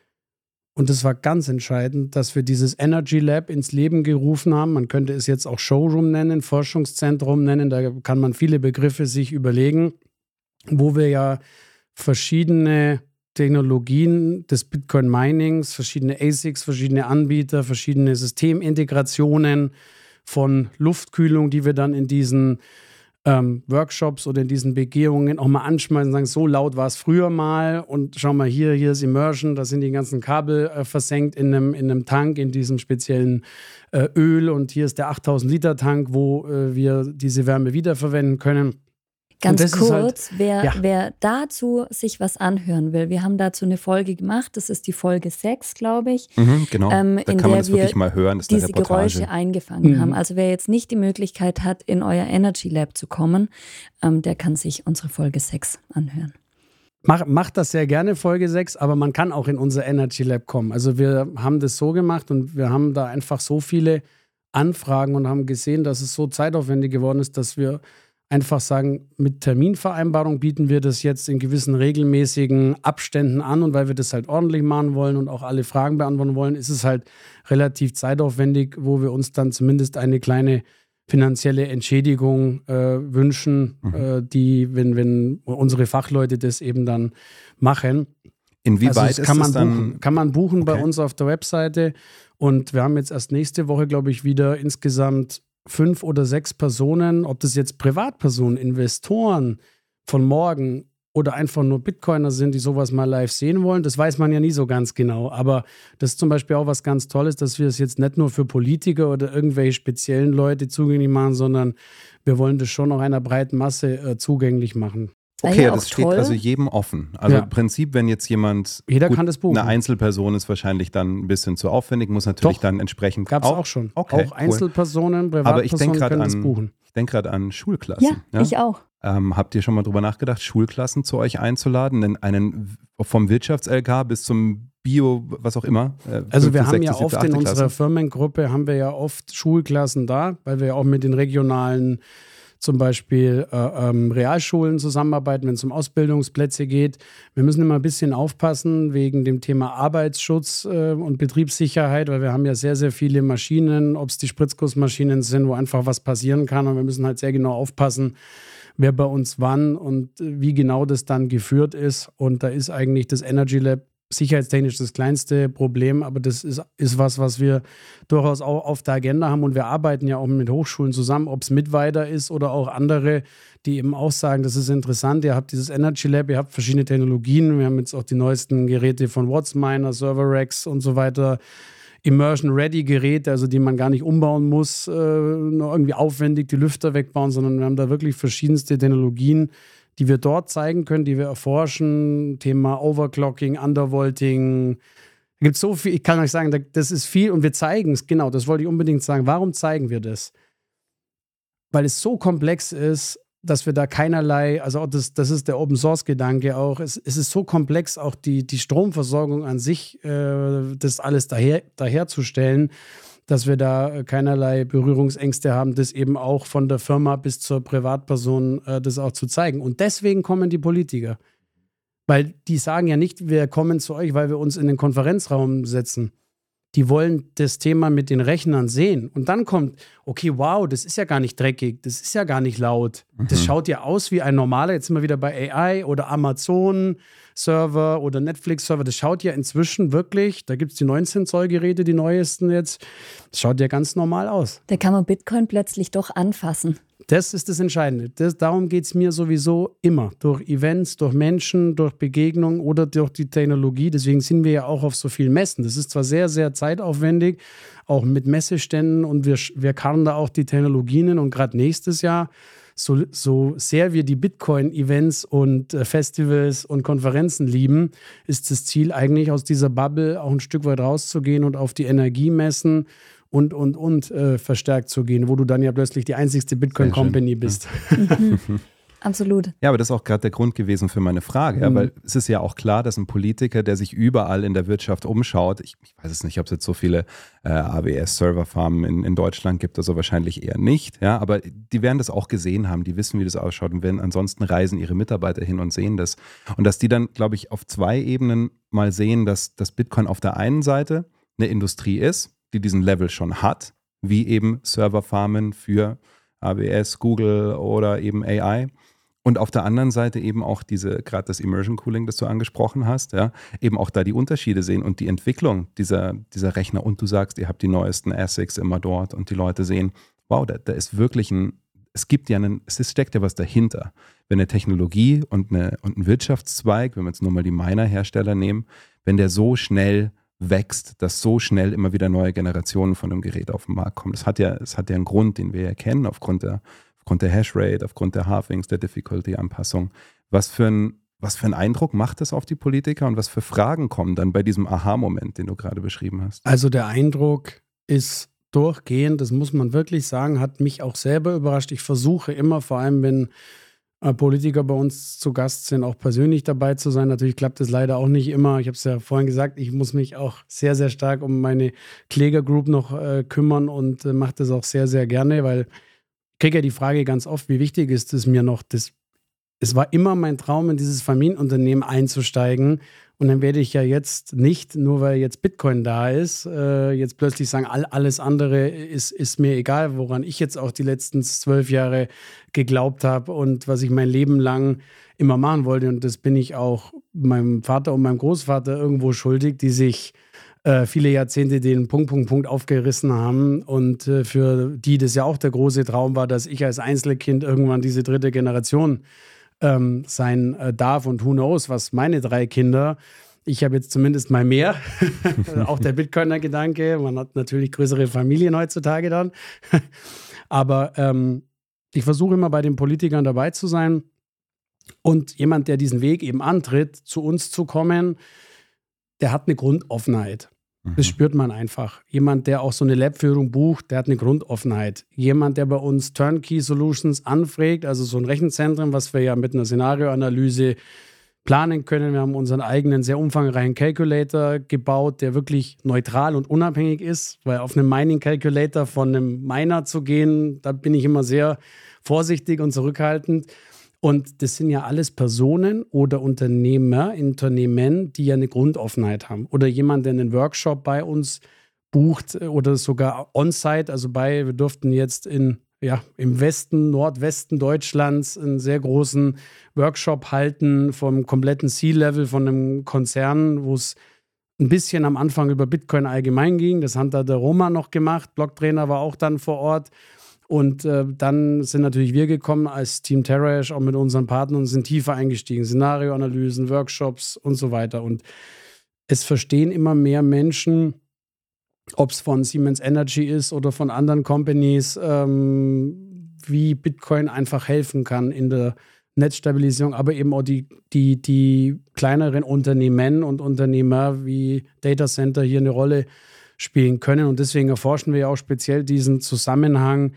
und es war ganz entscheidend, dass wir dieses Energy Lab ins Leben gerufen haben. Man könnte es jetzt auch Showroom nennen, Forschungszentrum nennen. Da kann man viele Begriffe sich überlegen, wo wir ja verschiedene Technologien des Bitcoin Minings, verschiedene ASICs, verschiedene Anbieter, verschiedene Systemintegrationen von Luftkühlung, die wir dann in diesen ähm, Workshops oder in diesen Begehungen auch mal anschmeißen und sagen, so laut war es früher mal und schau mal hier, hier ist Immersion, da sind die ganzen Kabel äh, versenkt in einem, in einem Tank, in diesem speziellen äh, Öl und hier ist der 8000 Liter Tank, wo äh, wir diese Wärme wiederverwenden können. Ganz halt kurz, halt, wer, ja. wer dazu sich was anhören will, wir haben dazu eine Folge gemacht, das ist die Folge 6, glaube ich. Mhm, genau, ähm, da in kann man das wirklich mal hören. Das diese Geräusche eingefangen mhm. haben. Also wer jetzt nicht die Möglichkeit hat, in euer Energy Lab zu kommen, ähm, der kann sich unsere Folge 6 anhören. Mach, macht das sehr gerne, Folge 6, aber man kann auch in unser Energy Lab kommen. Also wir haben das so gemacht und wir haben da einfach so viele Anfragen und haben gesehen, dass es so zeitaufwendig geworden ist, dass wir einfach sagen, mit Terminvereinbarung bieten wir das jetzt in gewissen regelmäßigen Abständen an und weil wir das halt ordentlich machen wollen und auch alle Fragen beantworten wollen, ist es halt relativ zeitaufwendig, wo wir uns dann zumindest eine kleine finanzielle Entschädigung äh, wünschen, mhm. äh, die, wenn, wenn unsere Fachleute das eben dann machen. Inwieweit also kann ist man buchen, Kann man buchen okay. bei uns auf der Webseite. Und wir haben jetzt erst nächste Woche, glaube ich, wieder insgesamt fünf oder sechs Personen, ob das jetzt Privatpersonen, Investoren von morgen oder einfach nur Bitcoiner sind, die sowas mal live sehen wollen, das weiß man ja nie so ganz genau. Aber das ist zum Beispiel auch was ganz Tolles, dass wir es jetzt nicht nur für Politiker oder irgendwelche speziellen Leute zugänglich machen, sondern wir wollen das schon auch einer breiten Masse äh, zugänglich machen. Okay, ja das steht toll. also jedem offen. Also ja. im Prinzip, wenn jetzt jemand Jeder gut, kann das buchen. eine Einzelperson ist wahrscheinlich dann ein bisschen zu aufwendig, muss natürlich Doch. dann entsprechend Gab es auch, auch, schon. Okay, auch Einzelpersonen, Privatpersonen Aber ich denke können an, das buchen. Ich denke gerade an Schulklassen. Ja, ja, ich auch. Ähm, habt ihr schon mal drüber nachgedacht, Schulklassen zu euch einzuladen? Denn einen vom Wirtschafts-LK bis zum Bio, was auch immer. Äh, also wir haben ja oft in unserer Firmengruppe haben wir ja oft Schulklassen da, weil wir ja auch mit den regionalen zum Beispiel äh, ähm, Realschulen zusammenarbeiten, wenn es um Ausbildungsplätze geht. Wir müssen immer ein bisschen aufpassen wegen dem Thema Arbeitsschutz äh, und Betriebssicherheit, weil wir haben ja sehr, sehr viele Maschinen, ob es die Spritzgussmaschinen sind, wo einfach was passieren kann. Und wir müssen halt sehr genau aufpassen, wer bei uns wann und wie genau das dann geführt ist. Und da ist eigentlich das Energy Lab sicherheitstechnisch das kleinste Problem, aber das ist, ist was, was wir durchaus auch auf der Agenda haben. Und wir arbeiten ja auch mit Hochschulen zusammen, ob es Mitweiter ist oder auch andere, die eben auch sagen, das ist interessant, ihr habt dieses Energy Lab, ihr habt verschiedene Technologien, wir haben jetzt auch die neuesten Geräte von WattsMiner, Racks und so weiter, Immersion-Ready-Geräte, also die man gar nicht umbauen muss, äh, irgendwie aufwendig die Lüfter wegbauen, sondern wir haben da wirklich verschiedenste Technologien, die wir dort zeigen können, die wir erforschen. Thema Overclocking, Undervolting. Da gibt es so viel, ich kann euch sagen, das ist viel und wir zeigen es, genau, das wollte ich unbedingt sagen. Warum zeigen wir das? Weil es so komplex ist, dass wir da keinerlei, also das, das ist der Open Source Gedanke auch, es, es ist so komplex, auch die, die Stromversorgung an sich, äh, das alles daher, daherzustellen, dass wir da keinerlei Berührungsängste haben, das eben auch von der Firma bis zur Privatperson äh, das auch zu zeigen. Und deswegen kommen die Politiker. Weil die sagen ja nicht, wir kommen zu euch, weil wir uns in den Konferenzraum setzen. Die wollen das Thema mit den Rechnern sehen. Und dann kommt, okay, wow, das ist ja gar nicht dreckig, das ist ja gar nicht laut. Mhm. Das schaut ja aus wie ein normaler, jetzt sind wir wieder bei AI oder Amazon, Server oder Netflix-Server, das schaut ja inzwischen wirklich, da gibt es die 19-Zoll-Geräte, die neuesten jetzt, das schaut ja ganz normal aus. Da kann man Bitcoin plötzlich doch anfassen. Das ist das Entscheidende. Das, darum geht es mir sowieso immer. Durch Events, durch Menschen, durch Begegnungen oder durch die Technologie. Deswegen sind wir ja auch auf so vielen Messen. Das ist zwar sehr, sehr zeitaufwendig, auch mit Messeständen und wir, wir karren da auch die Technologien und gerade nächstes Jahr so, so sehr wir die Bitcoin-Events und äh, Festivals und Konferenzen lieben, ist das Ziel eigentlich aus dieser Bubble auch ein Stück weit rauszugehen und auf die Energiemessen und, und, und äh, verstärkt zu gehen, wo du dann ja plötzlich die einzigste Bitcoin-Company bist. Mhm. Absolut. Ja, aber das ist auch gerade der Grund gewesen für meine Frage, ja, Mhm. weil es ist ja auch klar, dass ein Politiker, der sich überall in der Wirtschaft umschaut, ich, ich weiß es nicht, ob es jetzt so viele äh, AWS-Serverfarmen in, in Deutschland gibt, also wahrscheinlich eher nicht, ja, aber die werden das auch gesehen haben, die wissen, wie das ausschaut und werden ansonsten reisen ihre Mitarbeiter hin und sehen das. Und dass die dann, glaube ich, auf zwei Ebenen mal sehen, dass das Bitcoin auf der einen Seite eine Industrie ist, die diesen Level schon hat, wie eben Serverfarmen für AWS, Google oder eben AI. Und auf der anderen Seite eben auch diese, gerade das Immersion Cooling, das du angesprochen hast, ja, eben auch da die Unterschiede sehen und die Entwicklung dieser, dieser Rechner. Und du sagst, ihr habt die neuesten ASICs immer dort und die Leute sehen, wow, da, da ist wirklich ein, es gibt ja einen, es steckt ja was dahinter. Wenn eine Technologie und, eine, und ein Wirtschaftszweig, wenn wir jetzt nur mal die Miner-Hersteller nehmen, wenn der so schnell wächst, dass so schnell immer wieder neue Generationen von dem Gerät auf den Markt kommen. Das hat ja, das hat ja einen Grund, den wir ja kennen, aufgrund der, aufgrund der Hashrate, aufgrund der Halvings, der Difficulty-Anpassung. Was für ein was für einen Eindruck macht das auf die Politiker und was für Fragen kommen dann bei diesem Aha-Moment, den du gerade beschrieben hast? Also der Eindruck ist durchgehend, das muss man wirklich sagen, hat mich auch selber überrascht. Ich versuche immer, vor allem wenn äh, Politiker bei uns zu Gast sind, auch persönlich dabei zu sein. Natürlich klappt das leider auch nicht immer. Ich habe es ja vorhin gesagt, ich muss mich auch sehr, sehr stark um meine Klägergroup noch äh, kümmern und äh, mache das auch sehr, sehr gerne, weil kriege ja die Frage ganz oft, wie wichtig ist es mir noch, das es war immer mein Traum, in dieses Familienunternehmen einzusteigen. Und dann werde ich ja jetzt nicht, nur weil jetzt Bitcoin da ist, äh, jetzt plötzlich sagen, all, alles andere ist, ist mir egal, woran ich jetzt auch die letzten zwölf Jahre geglaubt habe und was ich mein Leben lang immer machen wollte. Und das bin ich auch meinem Vater und meinem Großvater irgendwo schuldig, die sich äh, viele Jahrzehnte den Punkt, Punkt, Punkt aufgerissen haben und äh, für die das ja auch der große Traum war, dass ich als Einzelkind irgendwann diese dritte Generation ähm, sein äh, darf und who knows, was meine drei Kinder. Ich habe jetzt zumindest mal mehr. auch der Bitcoiner-Gedanke. Man hat natürlich größere Familien heutzutage dann. Aber ähm, ich versuche immer bei den Politikern dabei zu sein und jemand, der diesen Weg eben antritt, zu uns zu kommen, der hat eine Grundoffenheit. Das spürt man einfach. Jemand, der auch so eine Lab-Führung bucht, der hat eine Grundoffenheit. Jemand, der bei uns Turnkey Solutions anfragt, also so ein Rechenzentrum, was wir ja mit einer Szenarioanalyse planen können. Wir haben unseren eigenen sehr umfangreichen Calculator gebaut, der wirklich neutral und unabhängig ist, weil auf einen Mining Calculator von einem Miner zu gehen, da bin ich immer sehr vorsichtig und zurückhaltend. Und das sind ja alles Personen oder Unternehmer, Unternehmen, die ja eine Grundoffenheit haben. Oder jemand, der einen Workshop bei uns bucht oder sogar on-site, also bei, wir durften jetzt in, ja, im Westen, Nordwesten Deutschlands einen sehr großen Workshop halten vom kompletten C-Level von einem Konzern, wo es ein bisschen am Anfang über Bitcoin allgemein ging. Das hat da der Roma noch gemacht. Blocktrainer war auch dann vor Ort. Und äh, dann sind natürlich wir gekommen als Team Terrash, auch mit unseren Partnern, und sind tiefer eingestiegen. Szenarioanalysen, Workshops und so weiter. Und es verstehen immer mehr Menschen, ob es von Siemens Energy ist oder von anderen Companies, ähm, wie Bitcoin einfach helfen kann in der Netzstabilisierung, aber eben auch die, die, die kleineren Unternehmen und Unternehmer wie Data Center hier eine Rolle spielen können. Und deswegen erforschen wir ja auch speziell diesen Zusammenhang,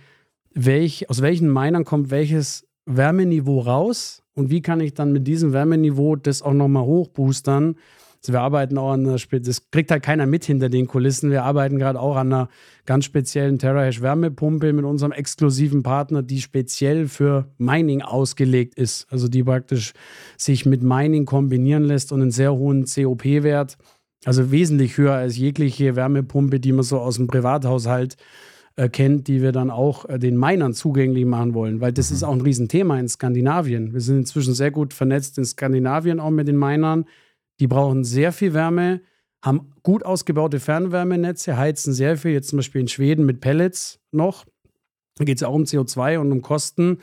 welch, aus welchen Minern kommt welches Wärmeniveau raus und wie kann ich dann mit diesem Wärmeniveau das auch nochmal hochboostern. Also wir arbeiten auch an einer, das kriegt halt keiner mit hinter den Kulissen. Wir arbeiten gerade auch an einer ganz speziellen Terahash Wärmepumpe mit unserem exklusiven Partner, die speziell für Mining ausgelegt ist. Also die praktisch sich mit Mining kombinieren lässt und einen sehr hohen COP-Wert, also wesentlich höher als jegliche Wärmepumpe, die man so aus dem Privathaushalt äh, kennt, die wir dann auch äh, den Minern zugänglich machen wollen, weil das ist auch ein Riesenthema in Skandinavien. Wir sind inzwischen sehr gut vernetzt in Skandinavien auch mit den Minern. Die brauchen sehr viel Wärme, haben gut ausgebaute Fernwärmenetze, heizen sehr viel, jetzt zum Beispiel in Schweden mit Pellets noch. Da geht es ja auch um CO2 und um Kosten.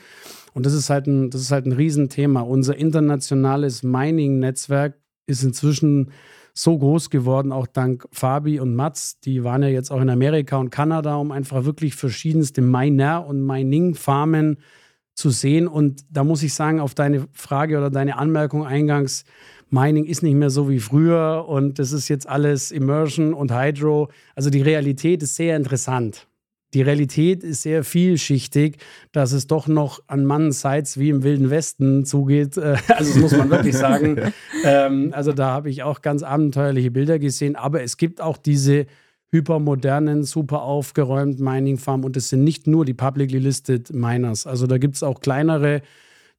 Und das ist halt ein, das ist halt ein Riesenthema. Unser internationales Mining-Netzwerk ist inzwischen so groß geworden, auch dank Fabi und Mats. Die waren ja jetzt auch in Amerika und Kanada, um einfach wirklich verschiedenste Miner- und Mining-Farmen zu sehen. Und da muss ich sagen, auf deine Frage oder deine Anmerkung eingangs, Mining ist nicht mehr so wie früher und das ist jetzt alles Immersion und Hydro. Also die Realität ist sehr interessant die Realität ist sehr vielschichtig, dass es doch noch an Mannenseits wie im Wilden Westen zugeht. Äh, also das muss man wirklich sagen. ähm, also da habe ich auch ganz abenteuerliche Bilder gesehen. Aber es gibt auch diese hypermodernen, super aufgeräumten Mining Farm und es sind nicht nur die publicly listed Miners. Also da gibt es auch kleinere,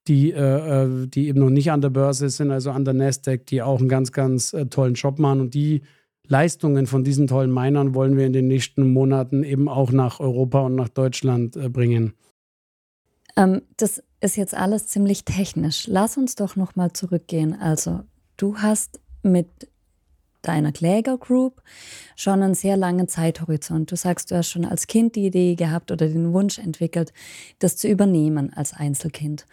die, äh, äh, die eben noch nicht an der Börse sind, also an der Nasdaq, die auch einen ganz, ganz äh, tollen Job machen und die Leistungen von diesen tollen Minern wollen wir in den nächsten Monaten eben auch nach Europa und nach Deutschland äh, bringen. Ähm, das ist jetzt alles ziemlich technisch. Lass uns doch noch mal zurückgehen. Also, du hast mit deiner Klägergroup schon einen sehr langen Zeithorizont. Du sagst, du hast schon als Kind die Idee gehabt oder den Wunsch entwickelt, das zu übernehmen als Einzelkind.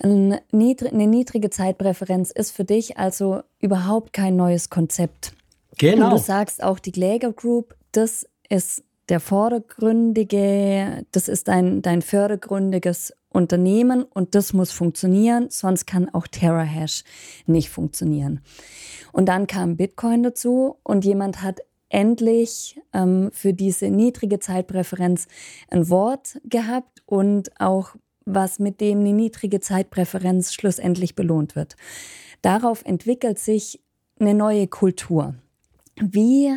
Eine niedrige Zeitpräferenz ist für dich also überhaupt kein neues Konzept. Genau. Und du sagst auch die Kläger Group, das ist der vordergründige, das ist dein, dein fördergründiges Unternehmen und das muss funktionieren, sonst kann auch TerraHash nicht funktionieren. Und dann kam Bitcoin dazu und jemand hat endlich ähm, für diese niedrige Zeitpräferenz ein Wort gehabt und auch was mit dem eine niedrige Zeitpräferenz schlussendlich belohnt wird. Darauf entwickelt sich eine neue Kultur. Wie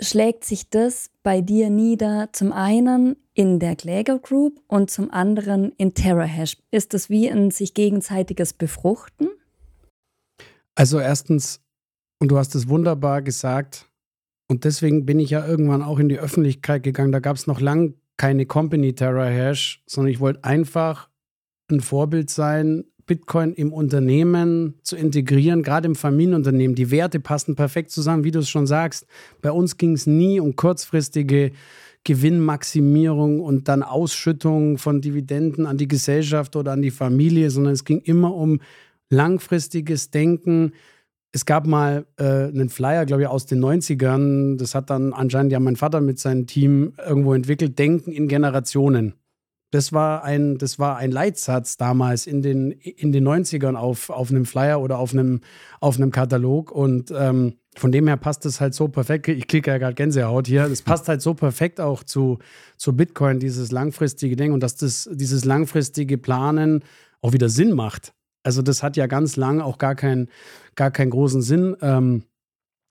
schlägt sich das bei dir nieder? Zum einen in der Kläger Group und zum anderen in TerraHash. Ist das wie ein sich gegenseitiges Befruchten? Also erstens, und du hast es wunderbar gesagt, und deswegen bin ich ja irgendwann auch in die Öffentlichkeit gegangen. Da gab es noch lange keine Company TerraHash, sondern ich wollte einfach ein Vorbild sein Bitcoin im Unternehmen zu integrieren, gerade im Familienunternehmen. Die Werte passen perfekt zusammen, wie du es schon sagst. Bei uns ging es nie um kurzfristige Gewinnmaximierung und dann Ausschüttung von Dividenden an die Gesellschaft oder an die Familie, sondern es ging immer um langfristiges Denken. Es gab mal äh, einen Flyer, glaube ich, aus den 90ern. Das hat dann anscheinend ja mein Vater mit seinem Team irgendwo entwickelt. Denken in Generationen. Das war ein, das war ein Leitsatz damals in den, in den 90ern auf, auf einem Flyer oder auf einem, auf einem Katalog. Und ähm, von dem her passt es halt so perfekt. Ich klicke ja gerade Gänsehaut hier. Das passt halt so perfekt auch zu, zu Bitcoin, dieses langfristige Ding und dass das, dieses langfristige Planen auch wieder Sinn macht. Also, das hat ja ganz lang auch gar, kein, gar keinen großen Sinn ähm,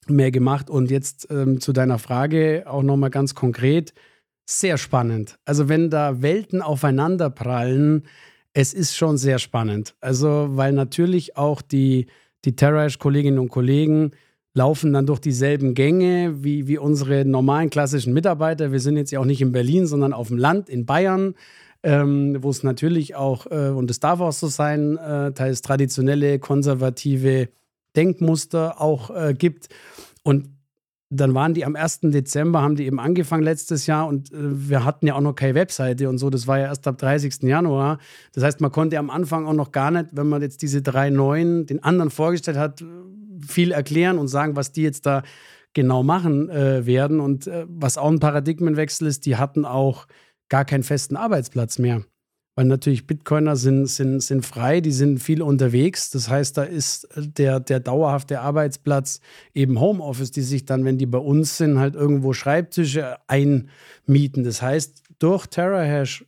mehr gemacht. Und jetzt ähm, zu deiner Frage auch nochmal ganz konkret sehr spannend. Also wenn da Welten aufeinander prallen, es ist schon sehr spannend. Also weil natürlich auch die, die Terrash-Kolleginnen und Kollegen laufen dann durch dieselben Gänge wie, wie unsere normalen klassischen Mitarbeiter. Wir sind jetzt ja auch nicht in Berlin, sondern auf dem Land in Bayern, ähm, wo es natürlich auch, äh, und es darf auch so sein, äh, teils traditionelle, konservative Denkmuster auch äh, gibt. Und dann waren die am 1. Dezember, haben die eben angefangen letztes Jahr und äh, wir hatten ja auch noch keine Webseite und so. Das war ja erst ab 30. Januar. Das heißt, man konnte am Anfang auch noch gar nicht, wenn man jetzt diese drei neuen den anderen vorgestellt hat, viel erklären und sagen, was die jetzt da genau machen äh, werden. Und äh, was auch ein Paradigmenwechsel ist, die hatten auch gar keinen festen Arbeitsplatz mehr weil natürlich Bitcoiner sind, sind, sind frei, die sind viel unterwegs. Das heißt, da ist der, der dauerhafte Arbeitsplatz eben Homeoffice, die sich dann, wenn die bei uns sind, halt irgendwo Schreibtische einmieten. Das heißt, durch TerraHash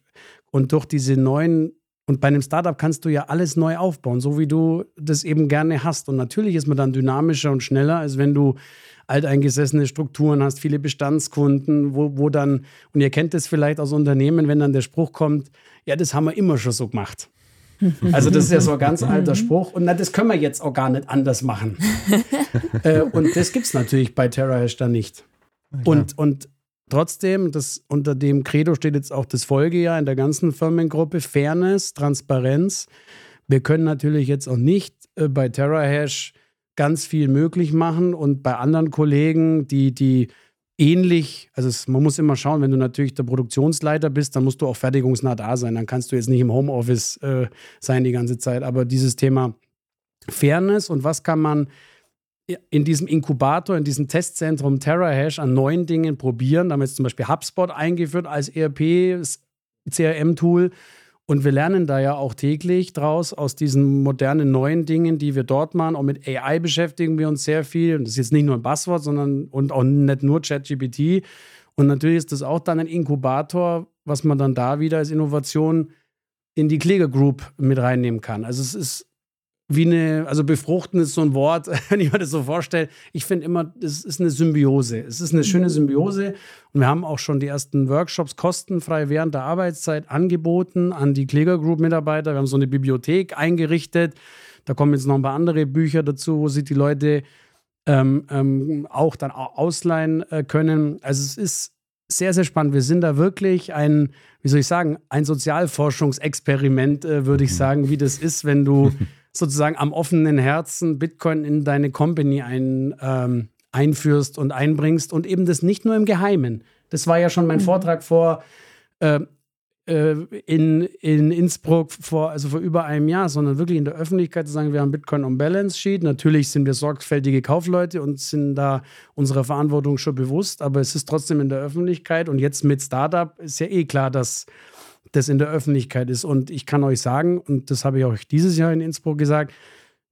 und durch diese neuen und bei einem Startup kannst du ja alles neu aufbauen, so wie du das eben gerne hast. Und natürlich ist man dann dynamischer und schneller, als wenn du alteingesessene Strukturen hast, viele Bestandskunden, wo, wo dann, und ihr kennt das vielleicht aus Unternehmen, wenn dann der Spruch kommt, ja, das haben wir immer schon so gemacht. Also das ist ja so ein ganz alter Spruch. Und na, das können wir jetzt auch gar nicht anders machen. äh, und das gibt es natürlich bei TerraHash dann nicht. Und, und trotzdem, das, unter dem Credo steht jetzt auch das Folgejahr in der ganzen Firmengruppe, Fairness, Transparenz. Wir können natürlich jetzt auch nicht äh, bei TerraHash ganz viel möglich machen und bei anderen Kollegen, die, die ähnlich, also es, man muss immer schauen, wenn du natürlich der Produktionsleiter bist, dann musst du auch fertigungsnah da sein. Dann kannst du jetzt nicht im Homeoffice äh, sein die ganze Zeit. Aber dieses Thema Fairness und was kann man in diesem Inkubator, in diesem Testzentrum TerraHash an neuen Dingen probieren. Da haben wir jetzt zum Beispiel HubSpot eingeführt als ERP, CRM-Tool. Und wir lernen da ja auch täglich draus aus diesen modernen neuen Dingen, die wir dort machen. Auch mit AI beschäftigen wir uns sehr viel. Und das ist jetzt nicht nur ein Buzzword, sondern und auch nicht nur ChatGPT. Und natürlich ist das auch dann ein Inkubator, was man dann da wieder als Innovation in die Kläger Group mit reinnehmen kann. Also es ist wie eine, also befruchten ist so ein Wort, wenn ich mir das so vorstelle. Ich finde immer, es ist eine Symbiose. Es ist eine schöne Symbiose. Und wir haben auch schon die ersten Workshops kostenfrei während der Arbeitszeit angeboten an die Kläger Group Mitarbeiter. Wir haben so eine Bibliothek eingerichtet. Da kommen jetzt noch ein paar andere Bücher dazu, wo sich die Leute ähm, ähm, auch dann ausleihen äh, können. Also es ist sehr, sehr spannend. Wir sind da wirklich ein, wie soll ich sagen, ein Sozialforschungsexperiment, äh, würde ich mhm. sagen, wie das ist, wenn du sozusagen am offenen Herzen Bitcoin in deine Company ein, ähm, einführst und einbringst und eben das nicht nur im Geheimen. Das war ja schon mein mhm. Vortrag vor äh, äh, in, in Innsbruck vor, also vor über einem Jahr, sondern wirklich in der Öffentlichkeit zu sagen, wir haben Bitcoin on Balance Sheet. Natürlich sind wir sorgfältige Kaufleute und sind da unserer Verantwortung schon bewusst, aber es ist trotzdem in der Öffentlichkeit und jetzt mit Startup ist ja eh klar, dass das in der Öffentlichkeit ist. Und ich kann euch sagen, und das habe ich auch dieses Jahr in Innsbruck gesagt,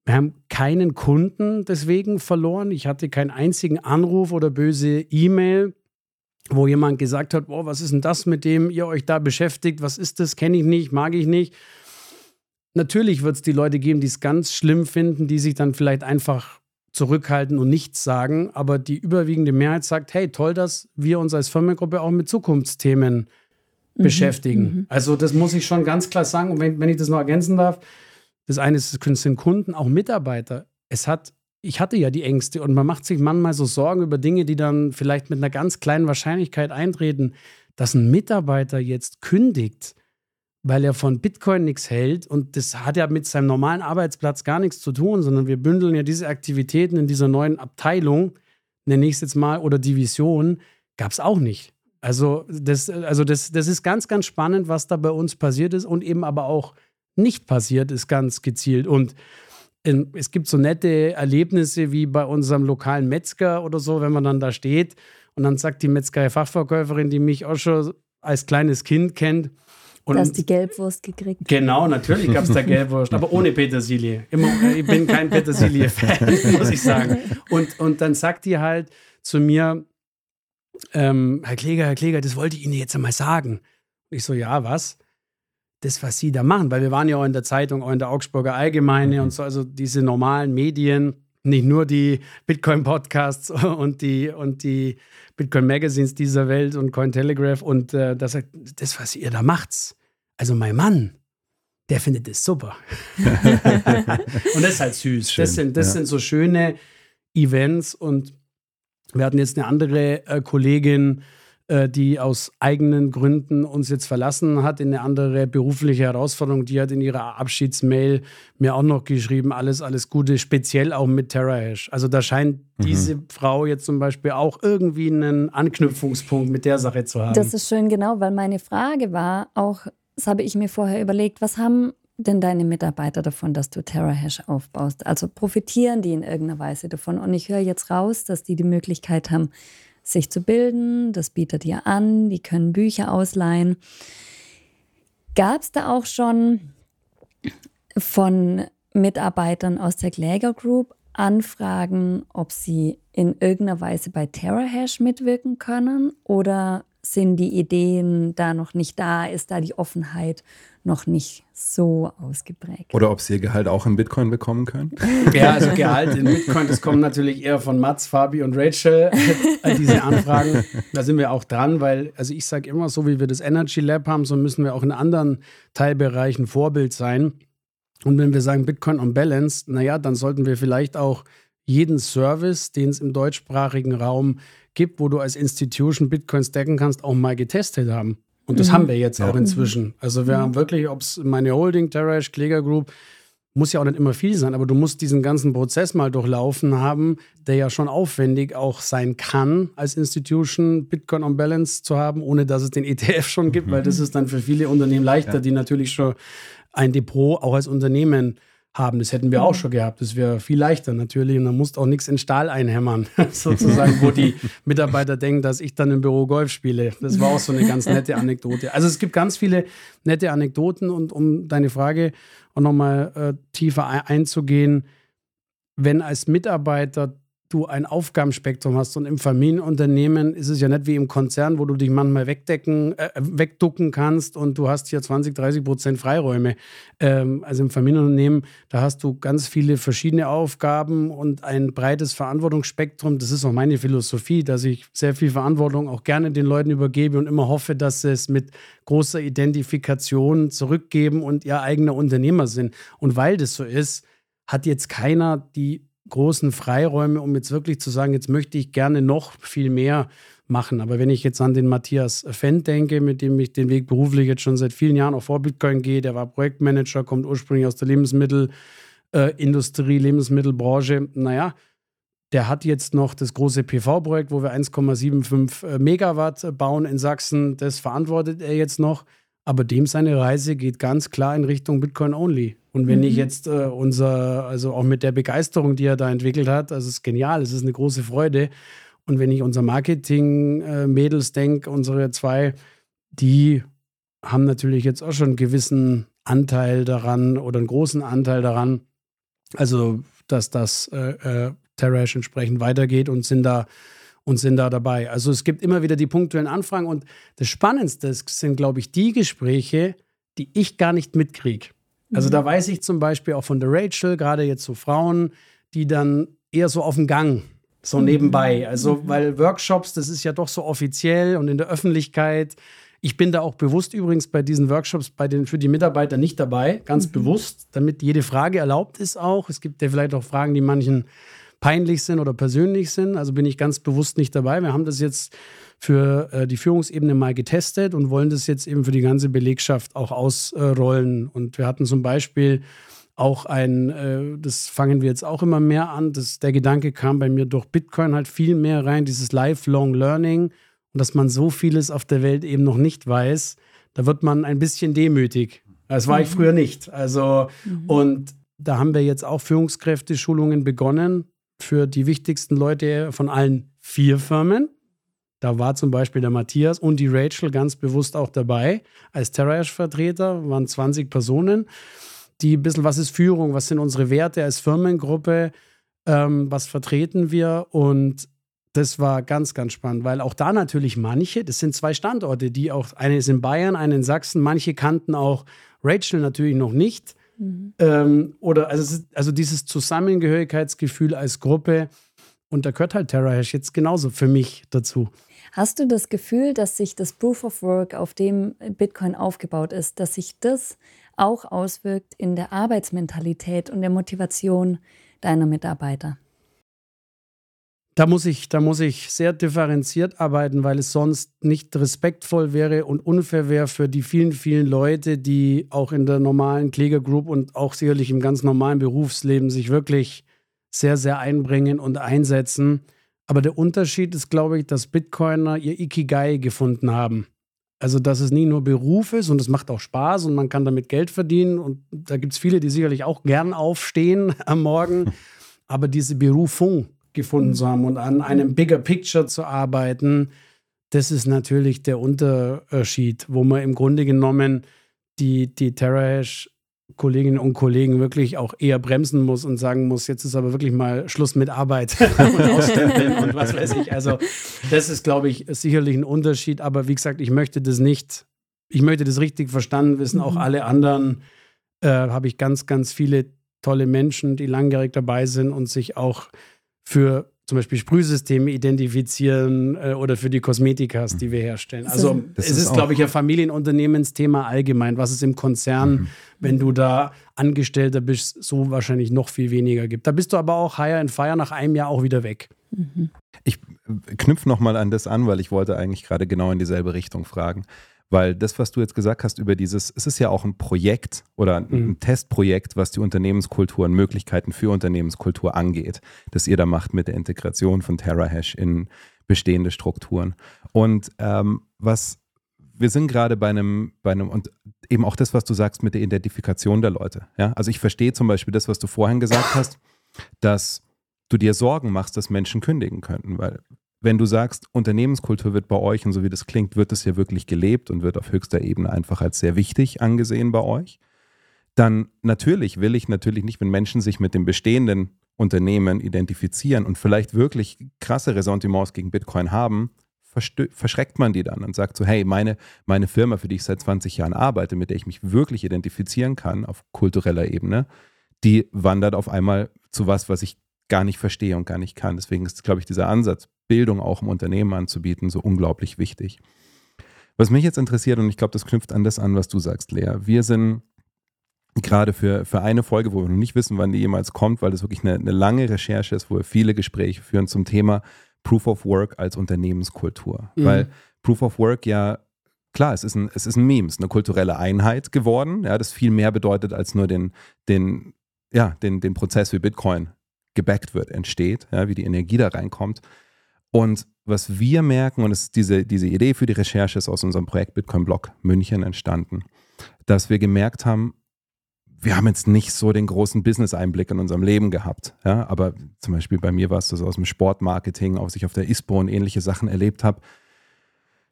wir haben keinen Kunden deswegen verloren. Ich hatte keinen einzigen Anruf oder böse E-Mail, wo jemand gesagt hat, boah, was ist denn das, mit dem ihr euch da beschäftigt? Was ist das? Kenne ich nicht, mag ich nicht. Natürlich wird es die Leute geben, die es ganz schlimm finden, die sich dann vielleicht einfach zurückhalten und nichts sagen. Aber die überwiegende Mehrheit sagt, hey, toll, dass wir uns als Firmengruppe auch mit Zukunftsthemen Mhm. beschäftigen. Mhm. Also das muss ich schon ganz klar sagen. Und wenn, wenn ich das noch ergänzen darf, das eine ist, sind Kunden, auch Mitarbeiter. Es hat, ich hatte ja die Ängste und man macht sich manchmal so Sorgen über Dinge, die dann vielleicht mit einer ganz kleinen Wahrscheinlichkeit eintreten, dass ein Mitarbeiter jetzt kündigt, weil er von Bitcoin nichts hält. Und das hat ja mit seinem normalen Arbeitsplatz gar nichts zu tun, sondern wir bündeln ja diese Aktivitäten in dieser neuen Abteilung, nenne ich es jetzt mal, oder Division, gab es auch nicht. Also, das, also das, das ist ganz, ganz spannend, was da bei uns passiert ist und eben aber auch nicht passiert ist, ganz gezielt. Und es gibt so nette Erlebnisse wie bei unserem lokalen Metzger oder so, wenn man dann da steht und dann sagt die Metzgerei-Fachverkäuferin, die mich auch schon als kleines Kind kennt, und du hast die Gelbwurst gekriegt. Genau, natürlich gab es da Gelbwurst, aber ohne Petersilie. Immer, ich bin kein Petersilie-Fan, muss ich sagen. Und, und dann sagt die halt zu mir, ähm, Herr Kläger, Herr Kläger, das wollte ich Ihnen jetzt einmal sagen. Ich so, ja, was? Das, was Sie da machen, weil wir waren ja auch in der Zeitung, auch in der Augsburger Allgemeine mhm. und so, also diese normalen Medien, nicht nur die Bitcoin-Podcasts und die, und die Bitcoin-Magazines dieser Welt und Cointelegraph und äh, das, das, was ihr da macht, also mein Mann, der findet das super. und das ist halt süß. Schön, das, sind, das ja. sind so schöne Events und wir hatten jetzt eine andere äh, Kollegin, äh, die aus eigenen Gründen uns jetzt verlassen hat, in eine andere berufliche Herausforderung. Die hat in ihrer Abschiedsmail mir auch noch geschrieben, alles, alles Gute, speziell auch mit TerraHash. Also da scheint mhm. diese Frau jetzt zum Beispiel auch irgendwie einen Anknüpfungspunkt mit der Sache zu haben. Das ist schön, genau, weil meine Frage war auch, das habe ich mir vorher überlegt, was haben denn deine Mitarbeiter davon, dass du TerraHash aufbaust? Also profitieren die in irgendeiner Weise davon? Und ich höre jetzt raus, dass die die Möglichkeit haben, sich zu bilden. Das bietet ihr an. Die können Bücher ausleihen. Gab es da auch schon von Mitarbeitern aus der Kläger Group Anfragen, ob sie in irgendeiner Weise bei TerraHash mitwirken können? Oder sind die Ideen da noch nicht da? Ist da die Offenheit noch nicht so ausgeprägt? Oder ob sie ihr Gehalt auch in Bitcoin bekommen können? Ja, also Gehalt in Bitcoin, das kommt natürlich eher von Mats, Fabi und Rachel, diese Anfragen. Da sind wir auch dran, weil, also ich sage immer, so wie wir das Energy Lab haben, so müssen wir auch in anderen Teilbereichen Vorbild sein. Und wenn wir sagen Bitcoin on Balance, naja, dann sollten wir vielleicht auch jeden Service, den es im deutschsprachigen Raum gibt, wo du als Institution Bitcoin stacken kannst, auch mal getestet haben. Und das Mhm. haben wir jetzt Ja. auch inzwischen. Also wir Mhm. haben wirklich, ob es meine Holding, Terrash, Kläger Group, muss ja auch nicht immer viel sein, aber du musst diesen ganzen Prozess mal durchlaufen haben, der ja schon aufwendig auch sein kann, als Institution Bitcoin on Balance zu haben, ohne dass es den ETF schon gibt, weil das ist dann für viele Unternehmen leichter, Ja. die natürlich schon ein Depot auch als Unternehmen haben. Das hätten wir auch schon gehabt. Das wäre viel leichter natürlich. Und dann musst auch nichts in Stahl einhämmern, sozusagen, wo die Mitarbeiter denken, dass ich dann im Büro Golf spiele. Das war auch so eine ganz nette Anekdote. Also es gibt ganz viele nette Anekdoten und um deine Frage auch nochmal äh, tiefer ein einzugehen, wenn als Mitarbeiter du ein Aufgabenspektrum hast und im Familienunternehmen ist es ja nicht wie im Konzern, wo du dich manchmal wegdecken, äh, wegducken kannst und du hast hier 20, 30 Prozent Freiräume. Ähm, also im Familienunternehmen, da hast du ganz viele verschiedene Aufgaben und ein breites Verantwortungsspektrum. Das ist auch meine Philosophie, dass ich sehr viel Verantwortung auch gerne den Leuten übergebe und immer hoffe, dass sie es mit großer Identifikation zurückgeben und ihr eigener Unternehmer sind. Und weil das so ist, hat jetzt keiner die großen Freiräume, um jetzt wirklich zu sagen, jetzt möchte ich gerne noch viel mehr machen. Aber wenn ich jetzt an den Matthias Fendt denke, mit dem ich den Weg beruflich jetzt schon seit vielen Jahren auch vor Bitcoin gehe, der war Projektmanager, kommt ursprünglich aus der Lebensmittelindustrie, äh, Lebensmittelbranche. Naja, der hat jetzt noch das große PV-Projekt, wo wir 1,75 äh, Megawatt bauen in Sachsen. Das verantwortet er jetzt noch. Aber dem seine Reise geht ganz klar in Richtung Bitcoin Only. Und wenn ich jetzt äh, unser, also auch mit der Begeisterung, die er da entwickelt hat, also es ist genial, es ist eine große Freude. Und wenn ich unser Marketing-Mädels denke, unsere zwei, die haben natürlich jetzt auch schon einen gewissen Anteil daran oder einen großen Anteil daran, also dass das äh, äh, Terrash entsprechend weitergeht und sind da und sind da dabei. Also es gibt immer wieder die punktuellen Anfragen und das Spannendste sind, glaube ich, die Gespräche, die ich gar nicht mitkriege. Also da weiß ich zum Beispiel auch von der Rachel, gerade jetzt so Frauen, die dann eher so auf dem Gang, so nebenbei. Also, weil Workshops, das ist ja doch so offiziell und in der Öffentlichkeit. Ich bin da auch bewusst übrigens bei diesen Workshops bei den, für die Mitarbeiter nicht dabei, ganz bewusst, damit jede Frage erlaubt ist auch. Es gibt ja vielleicht auch Fragen, die manchen peinlich sind oder persönlich sind. Also bin ich ganz bewusst nicht dabei. Wir haben das jetzt für äh, die Führungsebene mal getestet und wollen das jetzt eben für die ganze Belegschaft auch ausrollen. Und wir hatten zum Beispiel auch ein, äh, das fangen wir jetzt auch immer mehr an, das, der Gedanke kam bei mir durch Bitcoin halt viel mehr rein, dieses Lifelong Learning und dass man so vieles auf der Welt eben noch nicht weiß, da wird man ein bisschen demütig. Das war ich früher nicht. Also, und da haben wir jetzt auch Führungskräfte-Schulungen begonnen für die wichtigsten Leute von allen vier Firmen. Da war zum Beispiel der Matthias und die Rachel ganz bewusst auch dabei als Terrash-Vertreter, waren 20 Personen, die ein bisschen, was ist Führung, was sind unsere Werte als Firmengruppe, ähm, was vertreten wir und das war ganz, ganz spannend, weil auch da natürlich manche, das sind zwei Standorte, die auch, eine ist in Bayern, eine in Sachsen, manche kannten auch Rachel natürlich noch nicht. Ähm, oder also, also dieses Zusammengehörigkeitsgefühl als Gruppe und da gehört halt TerraHash jetzt genauso für mich dazu. Hast du das Gefühl, dass sich das Proof of Work, auf dem Bitcoin aufgebaut ist, dass sich das auch auswirkt in der Arbeitsmentalität und der Motivation deiner Mitarbeiter? Da muss ich, da muss ich sehr differenziert arbeiten, weil es sonst nicht respektvoll wäre und unfair wäre für die vielen, vielen Leute, die auch in der normalen Kläger Group und auch sicherlich im ganz normalen Berufsleben sich wirklich sehr, sehr einbringen und einsetzen. Aber der Unterschied ist, glaube ich, dass Bitcoiner ihr Ikigai gefunden haben. Also, dass es nie nur Beruf ist und es macht auch Spaß und man kann damit Geld verdienen. Und da gibt es viele, die sicherlich auch gern aufstehen am Morgen. Aber diese Berufung gefunden zu haben und an einem Bigger Picture zu arbeiten, das ist natürlich der Unterschied, wo man im Grunde genommen die, die TerraHash Kolleginnen und Kollegen wirklich auch eher bremsen muss und sagen muss, jetzt ist aber wirklich mal Schluss mit Arbeit und Ausstempeln und was weiß ich. Also das ist, glaube ich, sicherlich ein Unterschied. Aber wie gesagt, ich möchte das nicht, ich möchte das richtig verstanden wissen. Auch alle anderen äh, habe ich ganz, ganz viele tolle Menschen, die langjährig dabei sind und sich auch für zum Beispiel Sprühsysteme identifizieren äh, oder für die Kosmetikas, die wir herstellen. Also Das es ist ist, glaube ich, ein Familienunternehmensthema allgemein. Was es im Konzern, wenn du da Angestellter bist, so wahrscheinlich noch viel weniger gibt. Da bist du aber auch higher and fire nach einem Jahr auch wieder weg. Ich knüpfe nochmal an das an, weil ich wollte eigentlich gerade genau in dieselbe Richtung fragen. Weil das, was du jetzt gesagt hast über dieses, es ist ja auch ein Projekt oder ein Mhm. Testprojekt, was die Unternehmenskultur und Möglichkeiten für Unternehmenskultur angeht, das ihr da macht mit der Integration von TerraHash in bestehende Strukturen. Und ähm, was wir sind gerade bei einem, bei einem, und eben auch das, was du sagst mit der Identifikation der Leute. Ja? Also ich verstehe zum Beispiel das, was du vorhin gesagt hast, dass du dir Sorgen machst, dass Menschen kündigen könnten, weil wenn du sagst, Unternehmenskultur wird bei euch und so wie das klingt, wird es ja wirklich gelebt und wird auf höchster Ebene einfach als sehr wichtig angesehen bei euch, dann natürlich will ich natürlich nicht, wenn Menschen sich mit dem bestehenden Unternehmen identifizieren und vielleicht wirklich krasse Ressentiments gegen Bitcoin haben, verschreckt man die dann und sagt so, hey, meine, meine Firma, für die ich seit 20 Jahren arbeite, mit der ich mich wirklich identifizieren kann auf kultureller Ebene, die wandert auf einmal zu was, was ich gar nicht verstehe und gar nicht kann. Deswegen ist, glaube ich, dieser Ansatz, Bildung auch im Unternehmen anzubieten, so unglaublich wichtig. Was mich jetzt interessiert, und ich glaube, das knüpft an das an, was du sagst, Lea. Wir sind gerade für, für eine Folge, wo wir noch nicht wissen, wann die jemals kommt, weil das wirklich eine, eine lange Recherche ist, wo wir viele Gespräche führen zum Thema Proof of Work als Unternehmenskultur. Mhm. Weil Proof of Work ja, klar, es ist ein, es ist ein Meme, es ist eine kulturelle Einheit geworden, ja, das viel mehr bedeutet, als nur den, den, ja, den, den Prozess, wie Bitcoin gebackt wird, entsteht, ja, wie die Energie da reinkommt. Und was wir merken, und es diese, diese Idee für die Recherche ist aus unserem Projekt Bitcoin Block München entstanden, dass wir gemerkt haben, wir haben jetzt nicht so den großen Business-Einblick in unserem Leben gehabt. Ja? Aber zum Beispiel bei mir war es das aus dem Sportmarketing, auch ich auf der ISPO und ähnliche Sachen erlebt habe.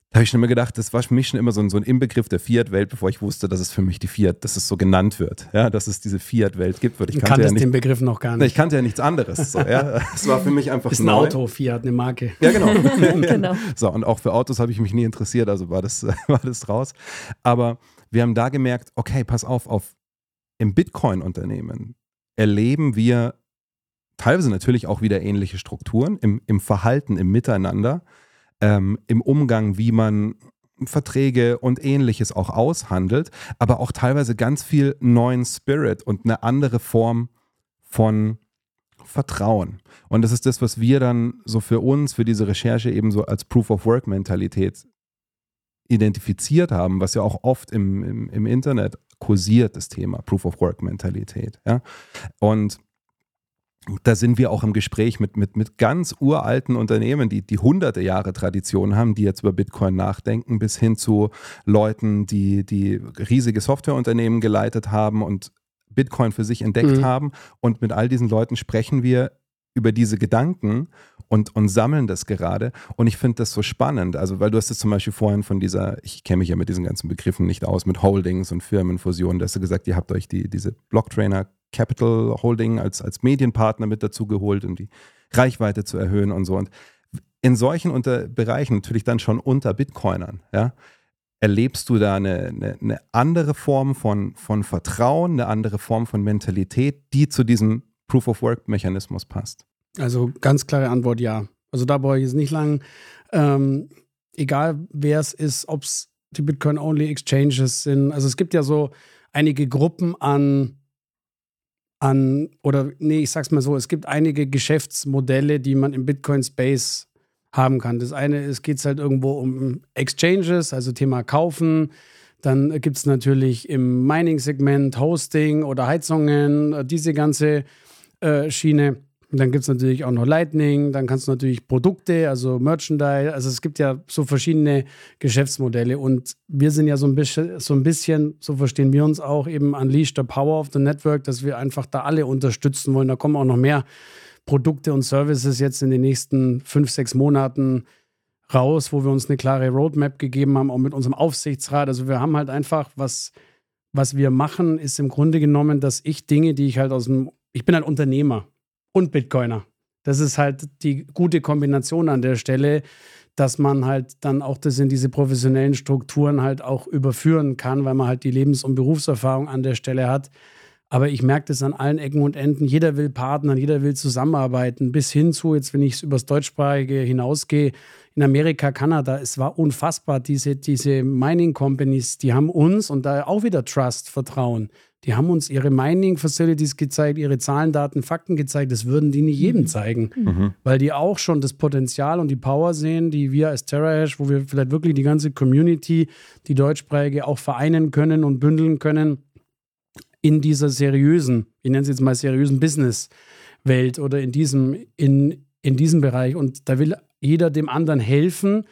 Da habe ich schon immer gedacht, das war für mich schon immer so ein, so ein Inbegriff der Fiat-Welt, bevor ich wusste, dass es für mich die Fiat, dass es so genannt wird, ja, dass es diese Fiat-Welt gibt. Weil ich Ich kannte ja den nicht, Begriff noch gar ich nicht. kannte ja nichts anderes. So, ja. Es war für mich einfach Ist ein neu. Auto, Fiat, eine Marke. Ja, genau. genau. So, und auch für Autos habe ich mich nie interessiert, also war das, war das raus. Aber wir haben da gemerkt, okay, pass auf, auf im Bitcoin-Unternehmen erleben wir teilweise natürlich auch wieder ähnliche Strukturen im, im Verhalten, im Miteinander, ähm, im Umgang, wie man Verträge und ähnliches auch aushandelt, aber auch teilweise ganz viel neuen Spirit und eine andere Form von Vertrauen. Und das ist das, was wir dann so für uns, für diese Recherche eben so als Proof of Work-Mentalität identifiziert haben, was ja auch oft im, im, im Internet kursiert, das Thema Proof of Work-Mentalität. Ja? Und da sind wir auch im Gespräch mit, mit, mit ganz uralten Unternehmen, die, die hunderte Jahre Tradition haben, die jetzt über Bitcoin nachdenken, bis hin zu Leuten, die, die riesige Softwareunternehmen geleitet haben und Bitcoin für sich entdeckt Mhm. haben. Und mit all diesen Leuten sprechen wir über diese Gedanken und, und sammeln das gerade. Und ich finde das so spannend. Also, weil du hast es zum Beispiel vorhin von dieser, ich kenne mich ja mit diesen ganzen Begriffen nicht aus, mit Holdings und Firmenfusionen. Da hast du gesagt, ihr habt euch die, diese Blocktrainer Capital Holding als, als Medienpartner mit dazu geholt, um die Reichweite zu erhöhen und so. Und in solchen unter Bereichen, natürlich dann schon unter Bitcoinern, ja, erlebst du da eine, eine, eine andere Form von, von Vertrauen, eine andere Form von Mentalität, die zu diesem Proof-of-Work-Mechanismus passt? Also ganz klare Antwort ja. Also da brauche ich jetzt nicht lang. Ähm, egal wer es ist, ob es die Bitcoin-Only-Exchanges sind. Also es gibt ja so einige Gruppen an, an, oder nee, ich sag's mal so, es gibt einige Geschäftsmodelle, die man im Bitcoin-Space haben kann. Das eine ist, geht es halt irgendwo um Exchanges, also Thema Kaufen. Dann gibt es natürlich im Mining-Segment Hosting oder Heizungen, äh, diese ganze äh, Schiene. Und dann gibt es natürlich auch noch Lightning, dann kannst du natürlich Produkte, also Merchandise, also es gibt ja so verschiedene Geschäftsmodelle und wir sind ja so ein bisschen, so ein bisschen, so verstehen wir uns auch, eben Unleash the Power of the Network, dass wir einfach da alle unterstützen wollen. Da kommen auch noch mehr Produkte und Services jetzt in den nächsten fünf, sechs Monaten raus, wo wir uns eine klare Roadmap gegeben haben, auch mit unserem Aufsichtsrat. Also wir haben halt einfach, was, was wir machen, ist im Grunde genommen, dass ich Dinge, die ich halt aus dem, ich bin halt Unternehmer und Bitcoiner. Das ist halt die gute Kombination an der Stelle, dass man halt dann auch das in diese professionellen Strukturen halt auch überführen kann, weil man halt die Lebens- und Berufserfahrung an der Stelle hat. Aber ich merke das an allen Ecken und Enden. Jeder will partnern, jeder will zusammenarbeiten, bis hin zu, jetzt wenn ich es übers Deutschsprachige hinausgehe, in Amerika, Kanada, es war unfassbar. Diese, diese Mining Companies, die haben uns und da auch wieder Trust, Vertrauen. Die haben uns ihre Mining-Facilities gezeigt, ihre Zahlen, Daten, Fakten gezeigt. Das würden die nicht jedem zeigen, Mhm. weil die auch schon das Potenzial und die Power sehen, die wir als TerraHash, wo wir vielleicht wirklich die ganze Community, die deutschsprachige, auch vereinen können und bündeln können in dieser seriösen, ich nenne es jetzt mal seriösen Business-Welt oder in diesem, in, in diesem Bereich. Und da will jeder dem anderen helfen.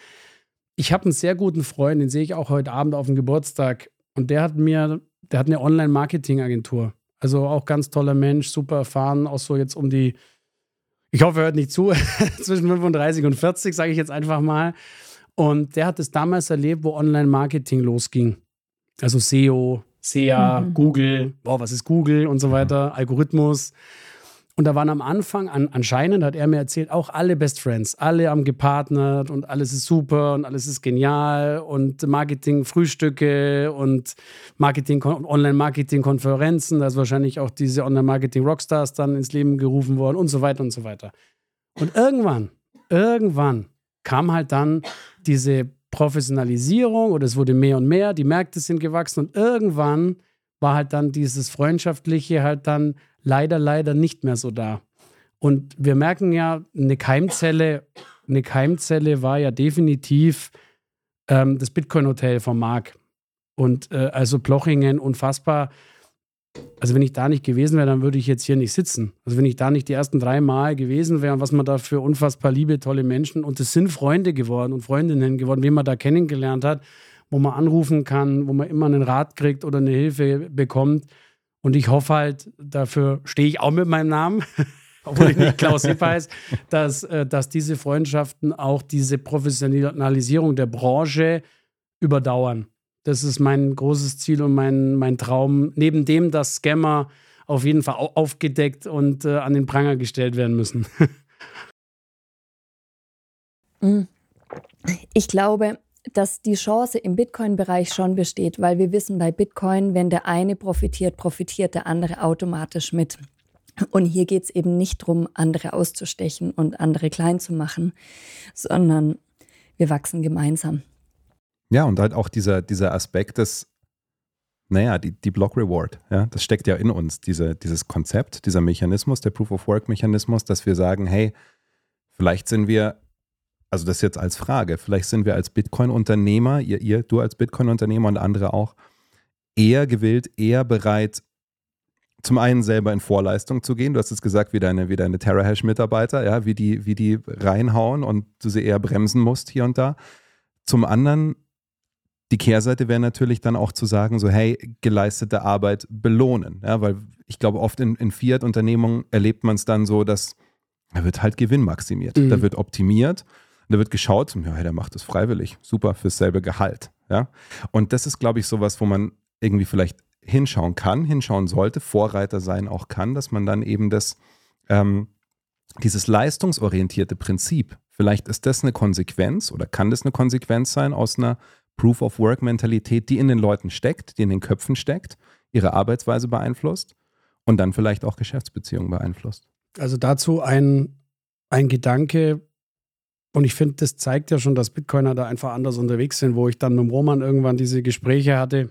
Ich habe einen sehr guten Freund, den sehe ich auch heute Abend auf dem Geburtstag. Und der hat mir, der hat eine Online-Marketing-Agentur. Also auch ganz toller Mensch, super erfahren, auch so jetzt um die, ich hoffe, er hört nicht zu, zwischen 35 und 40, sage ich jetzt einfach mal. Und der hat es damals erlebt, wo Online-Marketing losging. Also SEO, SEA, Mhm. Google, boah, was ist Google und so weiter, Algorithmus. Und da waren am Anfang, an, anscheinend hat er mir erzählt, auch alle Best Friends, alle haben gepartnert und alles ist super und alles ist genial und Marketing-Frühstücke und Marketing, Online-Marketing-Konferenzen, da ist wahrscheinlich auch diese Online-Marketing-Rockstars dann ins Leben gerufen worden und so weiter und so weiter. Und irgendwann, irgendwann kam halt dann diese Professionalisierung oder es wurde mehr und mehr, die Märkte sind gewachsen und irgendwann war halt dann dieses Freundschaftliche halt dann leider, leider nicht mehr so da. Und wir merken ja, eine Keimzelle, eine Keimzelle war ja definitiv ähm, das Bitcoin-Hotel von Marc. Und äh, also Plochingen, unfassbar. Also wenn ich da nicht gewesen wäre, dann würde ich jetzt hier nicht sitzen. Also wenn ich da nicht die ersten drei Mal gewesen wäre, was man da für unfassbar liebe, tolle Menschen und es sind Freunde geworden und Freundinnen geworden, wen man da kennengelernt hat, wo man anrufen kann, wo man immer einen Rat kriegt oder eine Hilfe bekommt. Und ich hoffe halt, dafür stehe ich auch mit meinem Namen, obwohl ich nicht Klaus Hipp heiße, dass, äh, dass diese Freundschaften auch diese Professionalisierung der Branche überdauern. Das ist mein großes Ziel und mein, mein Traum. Neben dem, dass Scammer auf jeden Fall au- aufgedeckt und äh, an den Pranger gestellt werden müssen. Mm. Ich glaube, dass die Chance im Bitcoin-Bereich schon besteht, weil wir wissen bei Bitcoin, wenn der eine profitiert, profitiert der andere automatisch mit. Und hier geht es eben nicht darum, andere auszustechen und andere klein zu machen, sondern wir wachsen gemeinsam. Ja, und halt auch dieser, dieser Aspekt des, naja, die, die Block Reward, ja, das steckt ja in uns, diese, dieses Konzept, dieser Mechanismus, der Proof of Work-Mechanismus, dass wir sagen, hey, vielleicht sind wir, also das jetzt als Frage, vielleicht sind wir als Bitcoin-Unternehmer, ihr, ihr, du als Bitcoin-Unternehmer und andere auch, eher gewillt, eher bereit, zum einen selber in Vorleistung zu gehen. Du hast jetzt gesagt, wie deine, wie deine TerraHash-Mitarbeiter, ja, wie die, wie die reinhauen und du sie eher bremsen musst hier und da. Zum anderen die Kehrseite wäre natürlich dann auch zu sagen, so hey, geleistete Arbeit belohnen. Ja, weil ich glaube, oft in, in Fiat-Unternehmungen erlebt man es dann so, dass da wird halt Gewinn maximiert. Mhm. Da wird optimiert. Da wird geschaut, ja, hey, der macht das freiwillig. Super, fürs selbe Gehalt. Ja? Und das ist, glaube ich, sowas, wo man irgendwie vielleicht hinschauen kann, hinschauen sollte, Vorreiter sein auch kann, dass man dann eben das, ähm, dieses leistungsorientierte Prinzip, vielleicht ist das eine Konsequenz oder kann das eine Konsequenz sein aus einer Proof of Work-Mentalität, die in den Leuten steckt, die in den Köpfen steckt, ihre Arbeitsweise beeinflusst und dann vielleicht auch Geschäftsbeziehungen beeinflusst. Also dazu ein, ein Gedanke, und ich finde, das zeigt ja schon, dass Bitcoiner da einfach anders unterwegs sind, wo ich dann mit Roman irgendwann diese Gespräche hatte,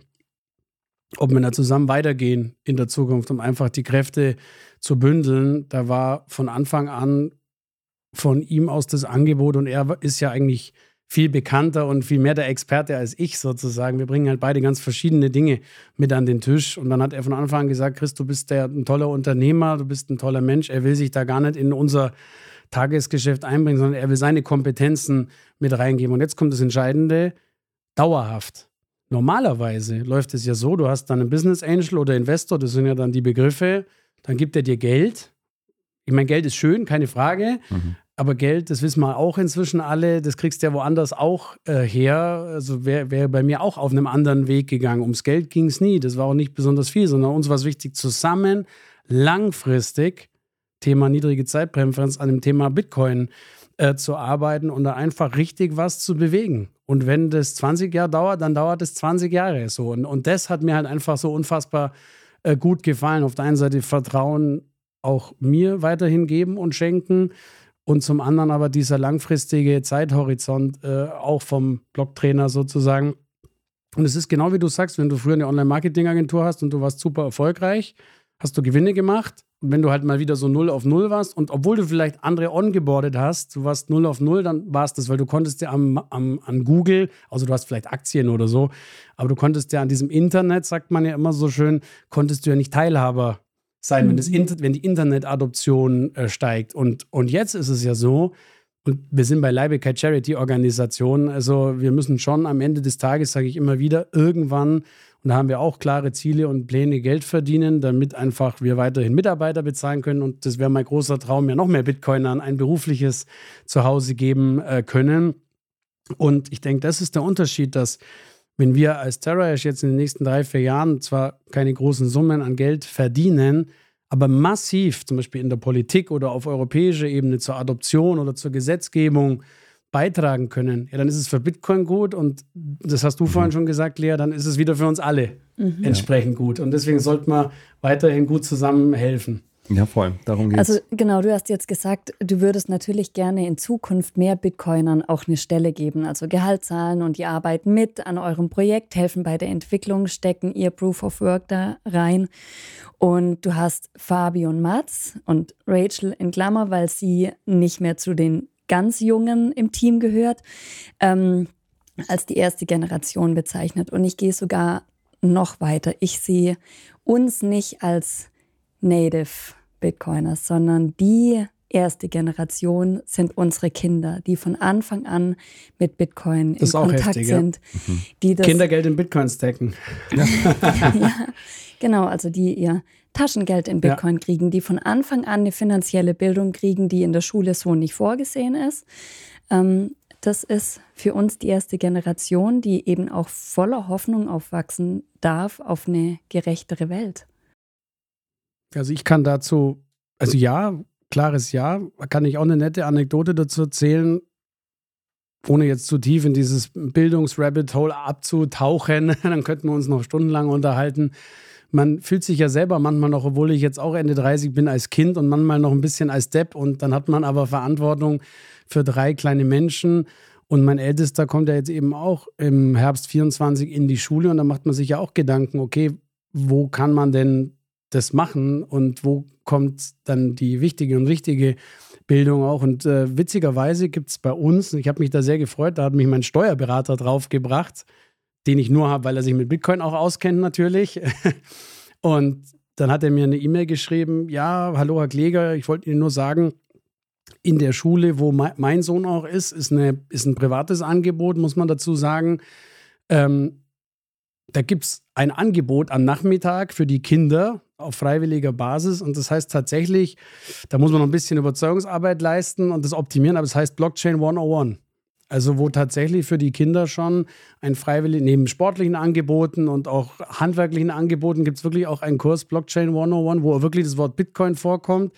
ob wir da zusammen weitergehen in der Zukunft, um einfach die Kräfte zu bündeln. Da war von Anfang an von ihm aus das Angebot und er ist ja eigentlich viel bekannter und viel mehr der Experte als ich sozusagen. Wir bringen halt beide ganz verschiedene Dinge mit an den Tisch. Und dann hat er von Anfang an gesagt, Chris, du bist der, ein toller Unternehmer, du bist ein toller Mensch. Er will sich da gar nicht in unser Tagesgeschäft einbringen, sondern er will seine Kompetenzen mit reingeben. Und jetzt kommt das Entscheidende, dauerhaft. Normalerweise läuft es ja so, du hast dann einen Business Angel oder Investor, das sind ja dann die Begriffe, dann gibt er dir Geld. Ich meine, Geld ist schön, keine Frage. Mhm. Aber Geld, das wissen wir auch inzwischen alle, das kriegst du ja woanders auch äh, her. Also wäre wär bei mir auch auf einem anderen Weg gegangen. Ums Geld ging es nie. Das war auch nicht besonders viel, sondern uns war es wichtig, zusammen langfristig, Thema niedrige Zeitpräferenz, an dem Thema Bitcoin äh, zu arbeiten und da einfach richtig was zu bewegen. Und wenn das 20 Jahre dauert, dann dauert es 20 Jahre so. Und, und das hat mir halt einfach so unfassbar äh, gut gefallen. Auf der einen Seite Vertrauen auch mir weiterhin geben und schenken und zum anderen aber dieser langfristige Zeithorizont äh, auch vom Blocktrainer sozusagen, Und es ist genau wie du sagst, wenn du früher eine Online-Marketing-Agentur hast und du warst super erfolgreich, hast du Gewinne gemacht. Und wenn du halt mal wieder so null auf null warst und obwohl du vielleicht andere ongeboardet hast, du warst null auf null, dann war es das, weil du konntest ja am, am, an Google, also du hast vielleicht Aktien oder so, aber du konntest ja an diesem Internet, sagt man ja immer so schön, konntest du ja nicht Teilhaber sein, wenn, das Inter wenn die Internetadoption äh, steigt. Und, und jetzt ist es ja so, und wir sind beileibe keine Charity-Organisation. Also wir müssen schon am Ende des Tages, sage ich immer wieder, irgendwann, und da haben wir auch klare Ziele und Pläne, Geld verdienen, damit einfach wir weiterhin Mitarbeiter bezahlen können. Und das wäre mein großer Traum, ja noch mehr Bitcoin an ein berufliches Zuhause geben äh, können. Und ich denke, das ist der Unterschied, dass wenn wir als TerraHash jetzt in den nächsten drei, vier Jahren zwar keine großen Summen an Geld verdienen, aber massiv, zum Beispiel in der Politik oder auf europäischer Ebene zur Adoption oder zur Gesetzgebung beitragen können, ja, dann ist es für Bitcoin gut und das hast du vorhin schon gesagt, Lea, dann ist es wieder für uns alle entsprechend gut. Und deswegen sollten wir weiterhin gut zusammenhelfen. Ja, voll. Darum geht's. Also genau, du hast jetzt gesagt, du würdest natürlich gerne in Zukunft mehr Bitcoinern auch eine Stelle geben, also Gehalt zahlen und die arbeiten mit an eurem Projekt, helfen bei der Entwicklung, stecken ihr Proof of Work da rein. Und du hast Fabi und Mats und Rachel in Klammer, weil sie nicht mehr zu den ganz Jungen im Team gehört, ähm, als die erste Generation bezeichnet. Und ich gehe sogar noch weiter. Ich sehe uns nicht als Native Bitcoiners, sondern die erste Generation sind unsere Kinder, die von Anfang an mit Bitcoin Das in Kontakt heftig, ja. sind. Die das, Kindergeld in Bitcoin stacken. ja, genau, also die ihr Taschengeld in Ja. Bitcoin kriegen, die von Anfang an eine finanzielle Bildung kriegen, die in der Schule so nicht vorgesehen ist. Ähm, das ist für uns die erste Generation, die eben auch voller Hoffnung aufwachsen darf auf eine gerechtere Welt. Also ich kann dazu, also ja, klares Ja, kann ich auch eine nette Anekdote dazu erzählen, ohne jetzt zu tief in dieses Bildungsrabbit Hole abzutauchen, dann könnten wir uns noch stundenlang unterhalten. Man fühlt sich ja selber manchmal noch, obwohl ich jetzt auch Ende 30 bin, als Kind und manchmal noch ein bisschen als Depp und dann hat man aber Verantwortung für drei kleine Menschen und mein Ältester kommt ja jetzt eben auch im Herbst 24 in die Schule und da macht man sich ja auch Gedanken, okay, wo kann man denn das machen und wo kommt dann die wichtige und richtige Bildung auch. Und äh, witzigerweise gibt es bei uns, ich habe mich da sehr gefreut, da hat mich mein Steuerberater draufgebracht, den ich nur habe, weil er sich mit Bitcoin auch auskennt natürlich. Und dann hat er mir eine E-Mail geschrieben, ja, hallo Herr Kläger, ich wollte Ihnen nur sagen, in der Schule, wo mei- mein Sohn auch ist, ist, eine, ist ein privates Angebot, muss man dazu sagen. Ähm, da gibt es ein Angebot am Nachmittag für die Kinder auf freiwilliger Basis. Und das heißt tatsächlich, da muss man noch ein bisschen Überzeugungsarbeit leisten und das optimieren, aber es heißt Blockchain 101. Also wo tatsächlich für die Kinder schon ein freiwillig, neben sportlichen Angeboten und auch handwerklichen Angeboten gibt es wirklich auch einen Kurs Blockchain 101, wo wirklich das Wort Bitcoin vorkommt.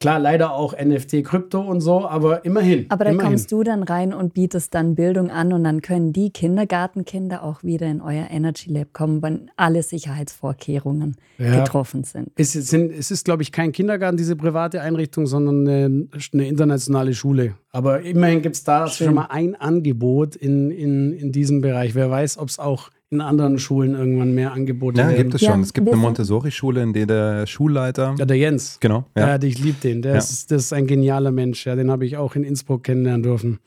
Klar, leider auch NFT, Krypto und so, aber immerhin. Aber da immerhin. kommst du dann rein und bietest dann Bildung an und dann können die Kindergartenkinder auch wieder in euer Energy Lab kommen, wenn alle Sicherheitsvorkehrungen Ja. getroffen sind. Es, ist- sind, es ist, glaube ich, kein Kindergarten, diese private Einrichtung, sondern eine, eine internationale Schule. Aber immerhin gibt es da Schön. schon mal ein Angebot in, in, in diesem Bereich. Wer weiß, ob es auch in anderen Schulen irgendwann mehr Angebote Ja, werden. gibt es Ja, schon. Es gibt eine Montessori-Schule, in der der Schulleiter. Ja, der Jens. Genau. Ja, Ja. ich liebe den. Der Ja. ist, das ist ein genialer Mensch. Ja, den habe ich auch in Innsbruck kennenlernen dürfen.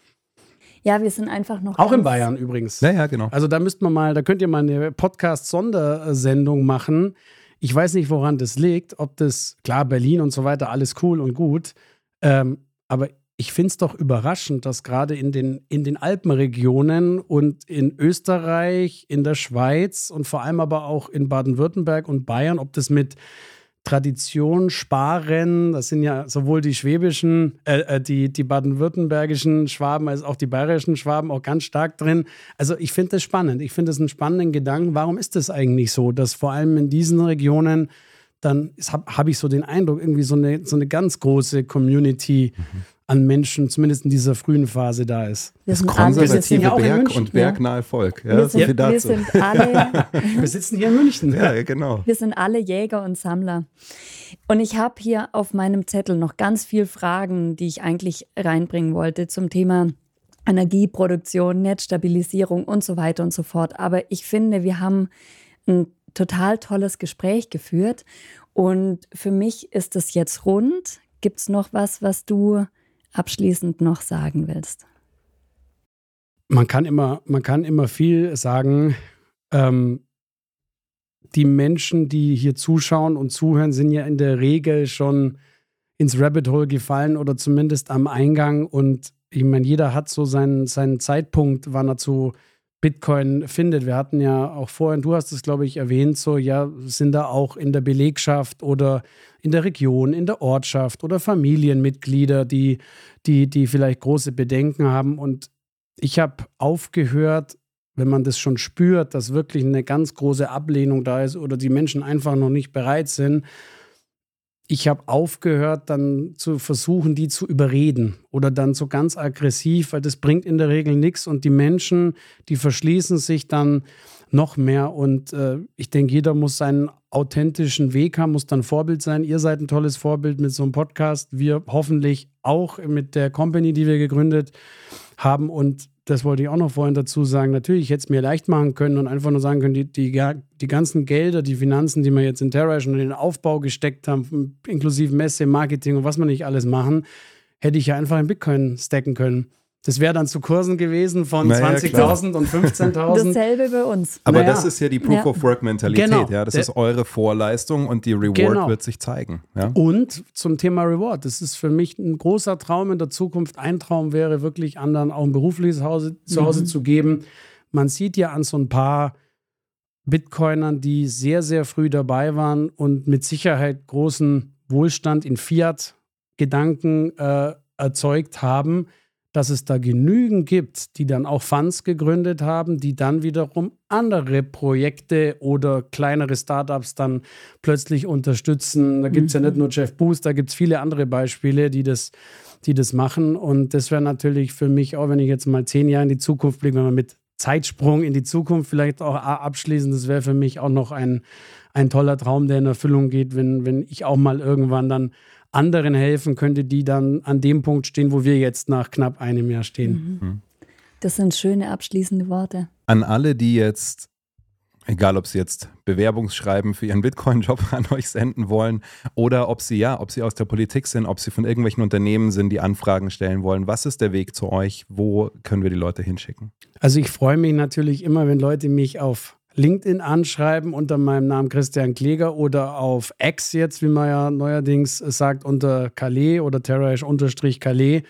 Ja, wir sind einfach noch. Auch in Bayern übrigens. ja, ja, genau. Also da müsste man mal, da könnt ihr mal eine Podcast-Sondersendung machen. Ich weiß nicht, woran das liegt, ob das, klar, Berlin und so weiter, alles cool und gut. Ähm, aber ich finde es doch überraschend, dass gerade in den, in den Alpenregionen und in Österreich, in der Schweiz und vor allem aber auch in Baden-Württemberg und Bayern, ob das mit Tradition, Sparen, das sind ja sowohl die schwäbischen, äh, äh, die, die baden-württembergischen Schwaben als auch die bayerischen Schwaben auch ganz stark drin. Also ich finde das spannend. Ich finde das einen spannenden Gedanken. Warum ist das eigentlich so, dass vor allem in diesen Regionen dann habe hab ich so den Eindruck, irgendwie so eine, so eine ganz große Community an Menschen, zumindest in dieser frühen Phase da ist. Wir Das alle, wir konservative ja in Berg München, und bergnahe Volk. Ja, wir so sind, viel wir dazu. sind alle Wir sitzen hier in München. ja, ja, genau. Wir sind alle Jäger und Sammler. Und ich habe hier auf meinem Zettel noch ganz viele Fragen, die ich eigentlich reinbringen wollte zum Thema Energieproduktion, Netzstabilisierung und so weiter und so fort. Aber ich finde, wir haben ein total tolles Gespräch geführt und für mich ist es jetzt rund. Gibt es noch was, was du abschließend noch sagen willst? Man kann immer, man kann immer viel sagen. Ähm, die Menschen, die hier zuschauen und zuhören, sind ja in der Regel schon ins Rabbit Hole gefallen oder zumindest am Eingang. Und ich meine, jeder hat so seinen, seinen Zeitpunkt, wann er zu Bitcoin findet. Wir hatten ja auch vorhin, du hast es, glaube ich, erwähnt, so, ja, sind da auch in der Belegschaft oder in der Region, in der Ortschaft oder Familienmitglieder, die, die, die vielleicht große Bedenken haben. Und ich habe aufgehört, wenn man das schon spürt, dass wirklich eine ganz große Ablehnung da ist oder die Menschen einfach noch nicht bereit sind, ich habe aufgehört, dann zu versuchen, die zu überreden oder dann so ganz aggressiv, weil das bringt in der Regel nichts und die Menschen, die verschließen sich dann noch mehr und äh, ich denke, jeder muss seinen authentischen Weg haben, muss dann Vorbild sein. Ihr seid ein tolles Vorbild mit so einem Podcast, wir hoffentlich auch mit der Company, die wir gegründet haben und das wollte ich auch noch vorhin dazu sagen, natürlich hätte es mir leicht machen können und einfach nur sagen können, die, die, die ganzen Gelder, die Finanzen, die wir jetzt in Terra schon in den Aufbau gesteckt haben, inklusive Messe, Marketing und was man nicht alles machen, hätte ich ja einfach in Bitcoin stacken können. Das wäre dann zu Kursen gewesen von naja, 20.000 und 15.000. Dasselbe bei uns. Aber naja. das ist ja die Proof ja. of Work Mentalität. Genau. Ja, das ist eure Vorleistung und die Reward genau. wird sich zeigen. Ja? Und zum Thema Reward. Das ist für mich ein großer Traum in der Zukunft. Ein Traum wäre wirklich anderen auch ein berufliches Hause, Zuhause mhm. zu geben. Man sieht ja an so ein paar Bitcoinern, die sehr, sehr früh dabei waren und mit Sicherheit großen Wohlstand in Fiat-Gedanken äh, erzeugt haben dass es da genügend gibt, die dann auch Funds gegründet haben, die dann wiederum andere Projekte oder kleinere Startups dann plötzlich unterstützen. Da gibt es mhm. ja nicht nur Jeff Boost, da gibt es viele andere Beispiele, die das, die das machen. Und das wäre natürlich für mich auch, wenn ich jetzt mal zehn Jahre in die Zukunft blicke, wenn man mit Zeitsprung in die Zukunft vielleicht auch abschließen, das wäre für mich auch noch ein, ein toller Traum, der in Erfüllung geht, wenn, wenn ich auch mal irgendwann dann anderen helfen könnte, die dann an dem Punkt stehen, wo wir jetzt nach knapp einem Jahr stehen. Mhm. mhm. Das sind schöne abschließende Worte. An alle, die jetzt, egal ob sie jetzt Bewerbungsschreiben für ihren Bitcoin-Job an euch senden wollen oder ob sie ja, ob sie aus der Politik sind, ob sie von irgendwelchen Unternehmen sind, die Anfragen stellen wollen, was ist der Weg zu euch? Wo können wir die Leute hinschicken? Also ich freue mich natürlich immer, wenn Leute mich auf LinkedIn anschreiben unter meinem Namen Christian Kläger oder auf X jetzt, wie man ja neuerdings sagt, unter Calais oder Terrorish-Calais.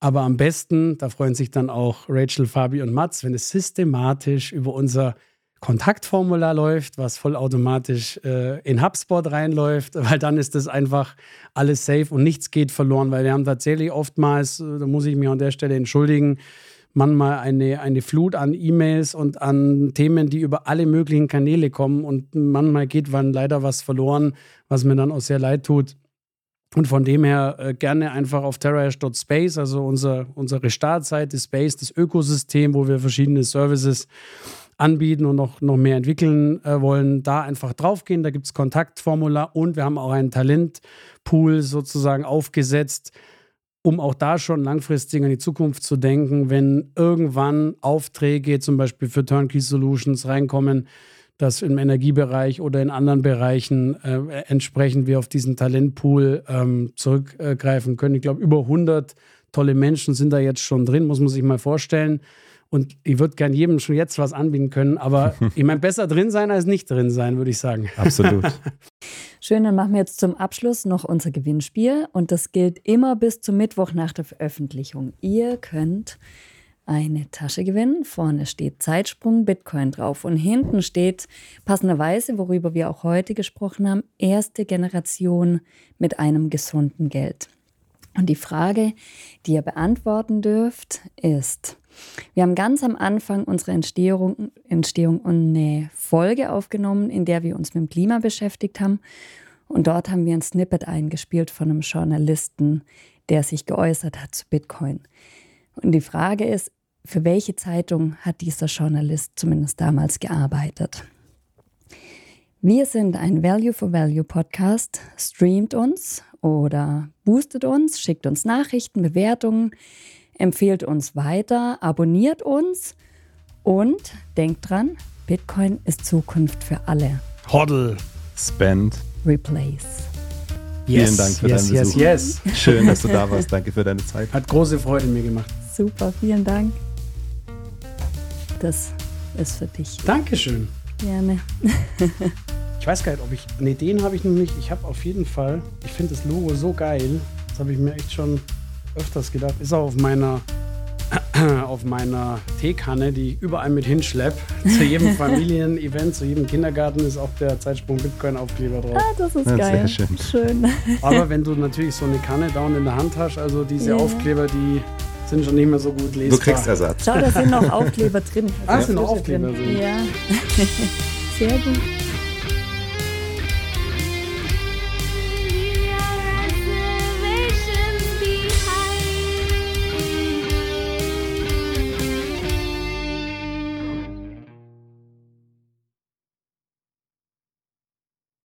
Aber am besten, da freuen sich dann auch Rachel, Fabi und Mats, wenn es systematisch über unser Kontaktformular läuft, was vollautomatisch äh, in HubSpot reinläuft, weil dann ist das einfach alles safe und nichts geht verloren, weil wir haben tatsächlich oftmals, äh, da muss ich mich an der Stelle entschuldigen, manchmal eine, eine Flut an E-Mails und an Themen, die über alle möglichen Kanäle kommen. Und manchmal geht dann leider was verloren, was mir dann auch sehr leid tut. Und von dem her äh, gerne einfach auf terrahash.space, also unser, unsere Startseite Space, das Ökosystem, wo wir verschiedene Services anbieten und noch, noch mehr entwickeln äh, wollen, da einfach draufgehen. Da gibt es Kontaktformular und wir haben auch einen Talentpool sozusagen aufgesetzt, um auch da schon langfristig an die Zukunft zu denken, wenn irgendwann Aufträge zum Beispiel für Turnkey Solutions reinkommen, dass im Energiebereich oder in anderen Bereichen äh, entsprechend wir auf diesen Talentpool ähm, zurückgreifen können. Ich glaube, über 100 tolle Menschen sind da jetzt schon drin, muss man sich mal vorstellen. Und ich würde gern jedem schon jetzt was anbieten können, aber ich meine, besser drin sein als nicht drin sein, würde ich sagen. Absolut. Schön, dann machen wir jetzt zum Abschluss noch unser Gewinnspiel und das gilt immer bis zum Mittwoch nach der Veröffentlichung. Ihr könnt eine Tasche gewinnen. Vorne steht Zeitsprung Bitcoin drauf und hinten steht passenderweise, worüber wir auch heute gesprochen haben, erste Generation mit einem gesunden Geld. Und die Frage, die ihr beantworten dürft, ist, wir haben ganz am Anfang unserer Entstehung, Entstehung eine Folge aufgenommen, in der wir uns mit dem Klima beschäftigt haben. Und dort haben wir ein Snippet eingespielt von einem Journalisten, der sich geäußert hat zu Bitcoin. Und die Frage ist, für welche Zeitung hat dieser Journalist zumindest damals gearbeitet? Wir sind ein Value for Value Podcast. Streamt uns oder boostet uns, schickt uns Nachrichten, Bewertungen Empfehlt uns weiter, abonniert uns und denkt dran, Bitcoin ist Zukunft für alle. Hoddle. Spend. Replace. Vielen Dank für yes, deinen yes, Besuch. yes. Schön, dass du da warst. Danke für deine Zeit. Hat große Freude mir gemacht. Super, vielen Dank. Das ist für dich. Dankeschön. Gerne. Ich weiß gar nicht, ob ich. Nee, den habe ich noch nicht. Ich habe auf jeden Fall. Ich finde das Logo so geil. Das habe ich mir echt schon öfters gedacht. Ist auch auf meiner. auf meiner Teekanne, die ich überall mit hinschlepp. Zu jedem Familienevent, zu jedem Kindergarten ist auch der Zeitsprung Bitcoin-Aufkleber drauf. Ah, das ist geil. sehr schön. schön. Aber wenn du natürlich so eine Kanne down in der Hand hast, also diese Ja. Aufkleber, die sind schon nicht mehr so gut lesbar. Du kriegst Ersatz. Schau, da sind noch Aufkleber drin. Ah, sind noch Aufkleber drin. Ja. Sehr gut.